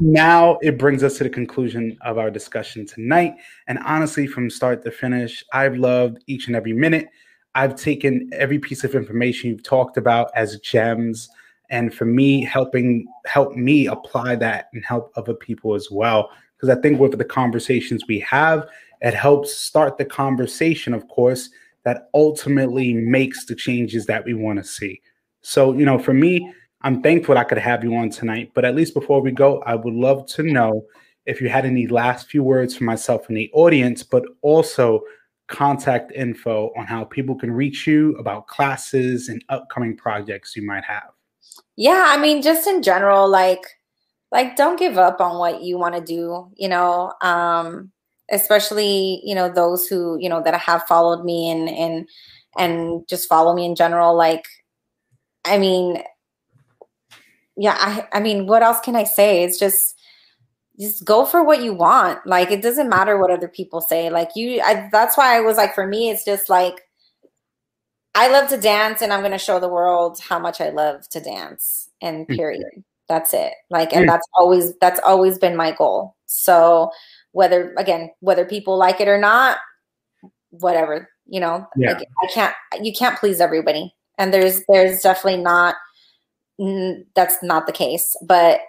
Now it brings us to the conclusion of our discussion tonight. And honestly, from start to finish, I've loved each and every minute. I've taken every piece of information you've talked about as gems, and for me, helping help me apply that and help other people as well. Because I think with the conversations we have, it helps start the conversation, of course, that ultimately makes the changes that we want to see. So, you know, for me, I'm thankful I could have you on tonight. But at least before we go, I would love to know if you had any last few words for myself and the audience, but also contact info on how people can reach you about classes and upcoming projects you might have. Yeah, I mean, just in general, like, like don't give up on what you want to do. You know, um, especially you know those who you know that have followed me and and and just follow me in general. Like, I mean, yeah, I I mean, what else can I say? It's just just go for what you want. Like, it doesn't matter what other people say. Like, you, I, that's why I was like, for me, it's just like. I love to dance and I'm going to show the world how much I love to dance and period. That's it. Like and Mm. that's always that's always been my goal. So whether again whether people like it or not whatever, you know, Yeah. like, I can't you can't please everybody. And there's there's definitely not that's not the case, but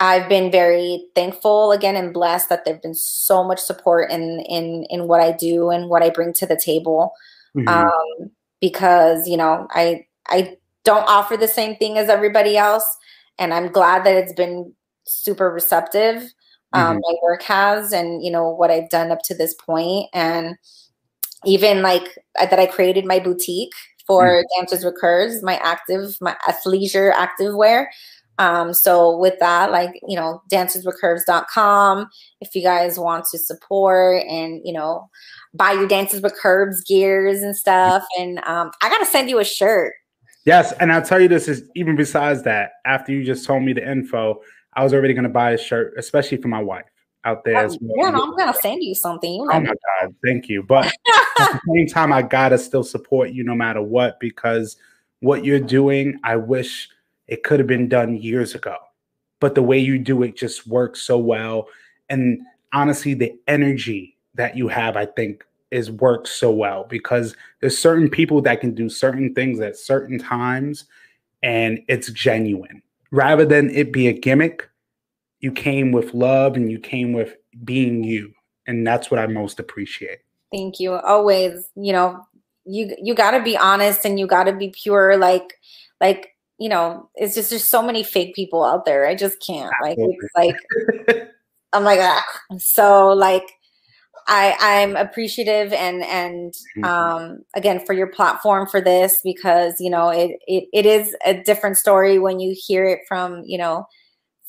I've been very thankful again and blessed that there've been so much support in in in what I do and what I bring to the table Mhm. um, because you know I I don't offer the same thing as everybody else, and I'm glad that it's been super receptive. Um, My work has, and you know what I've done up to this point, and even like that I created my boutique for dancers with curves, my active, my athleisure active wear. Um, so with that, like, you know, dancerswithcurves.com, if you guys want to support and, you know, buy your dances with curves gears and stuff. And um, I gotta send you a shirt. Yes, and I'll tell you this is even besides that, after you just told me the info, I was already gonna buy a shirt, especially for my wife out there as oh, well. Yeah, I'm gonna send you something. You Oh my God, thank you. But *laughs* at the same time, I gotta still support you no matter what because what you're doing, I wish it could have been done years ago. But the way you do it just works so well. And honestly, the energy that you have, I think, is works so well because there's certain people that can do certain things at certain times and it's genuine. Rather than it be a gimmick, you came with love and you came with being you and that's what I most appreciate. Thank you. Always, you know, you you got to be honest and you got to be pure like like you know it's just there's so many fake people out there i just can't like it's like *laughs* i'm like ah. so like i i'm appreciative and and Mhm. um again for your platform for this because you know it, it it is a different story when you hear it from you know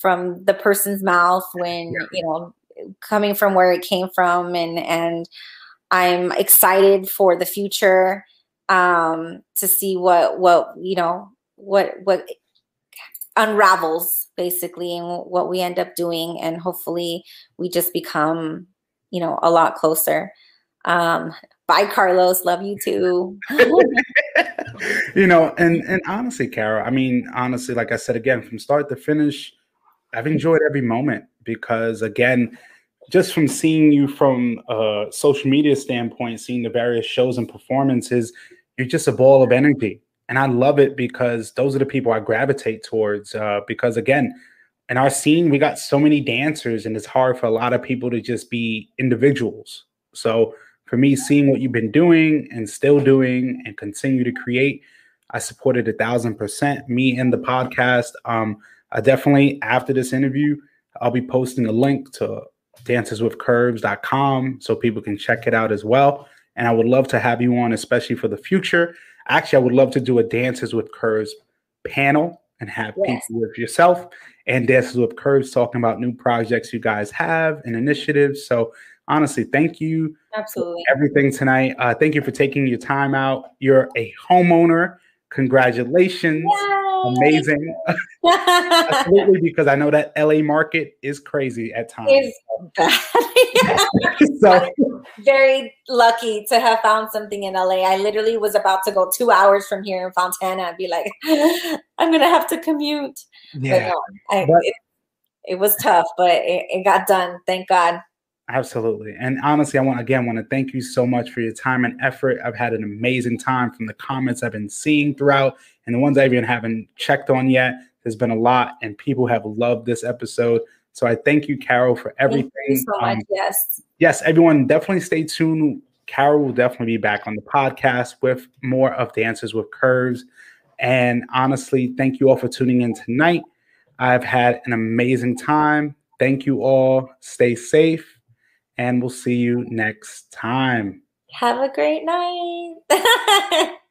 from the person's mouth when Yeah. you know coming from where it came from and and i'm excited for the future um to see what what you know what what unravels basically and what we end up doing and hopefully we just become you know a lot closer. Um bye carlos. Love you too. *laughs* *laughs* You know, and and honestly, Carol, I mean, honestly, like I said again, from start to finish, I've enjoyed every moment because again, just from seeing you from a social media standpoint, seeing the various shows and performances, you're just a ball of energy. And I love it because those are the people I gravitate towards. Uh, because again, in our scene, we got so many dancers, and it's hard for a lot of people to just be individuals. So for me, seeing what you've been doing and still doing and continue to create, I support it a thousand percent. Me and the podcast. Um, I definitely after this interview, I'll be posting a link to danceswithcurves.com so people can check it out as well. And I would love to have you on, especially for the future. Actually, I would love to do a Dances with Curves panel and have Yes. people with yourself and Dances with Curves talking about new projects you guys have and initiatives. So honestly, thank you absolutely everything tonight. Uh, thank you for taking your time out. You're a homeowner. Congratulations. Oh Amazing. *laughs* Absolutely, *laughs* because I know that LA market is crazy at times. is bad. *laughs* so very lucky to have found something in LA. I literally was about to go two hours from here in Fontana and be like, I'm gonna have to commute. But yeah, no, I, But- it, it was tough, but it, it got done. Thank God. Absolutely. And honestly, I want again want to thank you so much for your time and effort. I've had an amazing time from the comments I've been seeing throughout and the ones I even haven't checked on yet. There's been a lot, and people have loved this episode. So I thank you, Carol, for everything. Thank you so much. Um, yes. yes, everyone, definitely stay tuned. Carol will definitely be back on the podcast with more of Dances with Curves. And honestly, thank you all for tuning in tonight. I've had an amazing time. Thank you all. Stay safe, and we'll see you next time. Have a great night. *laughs*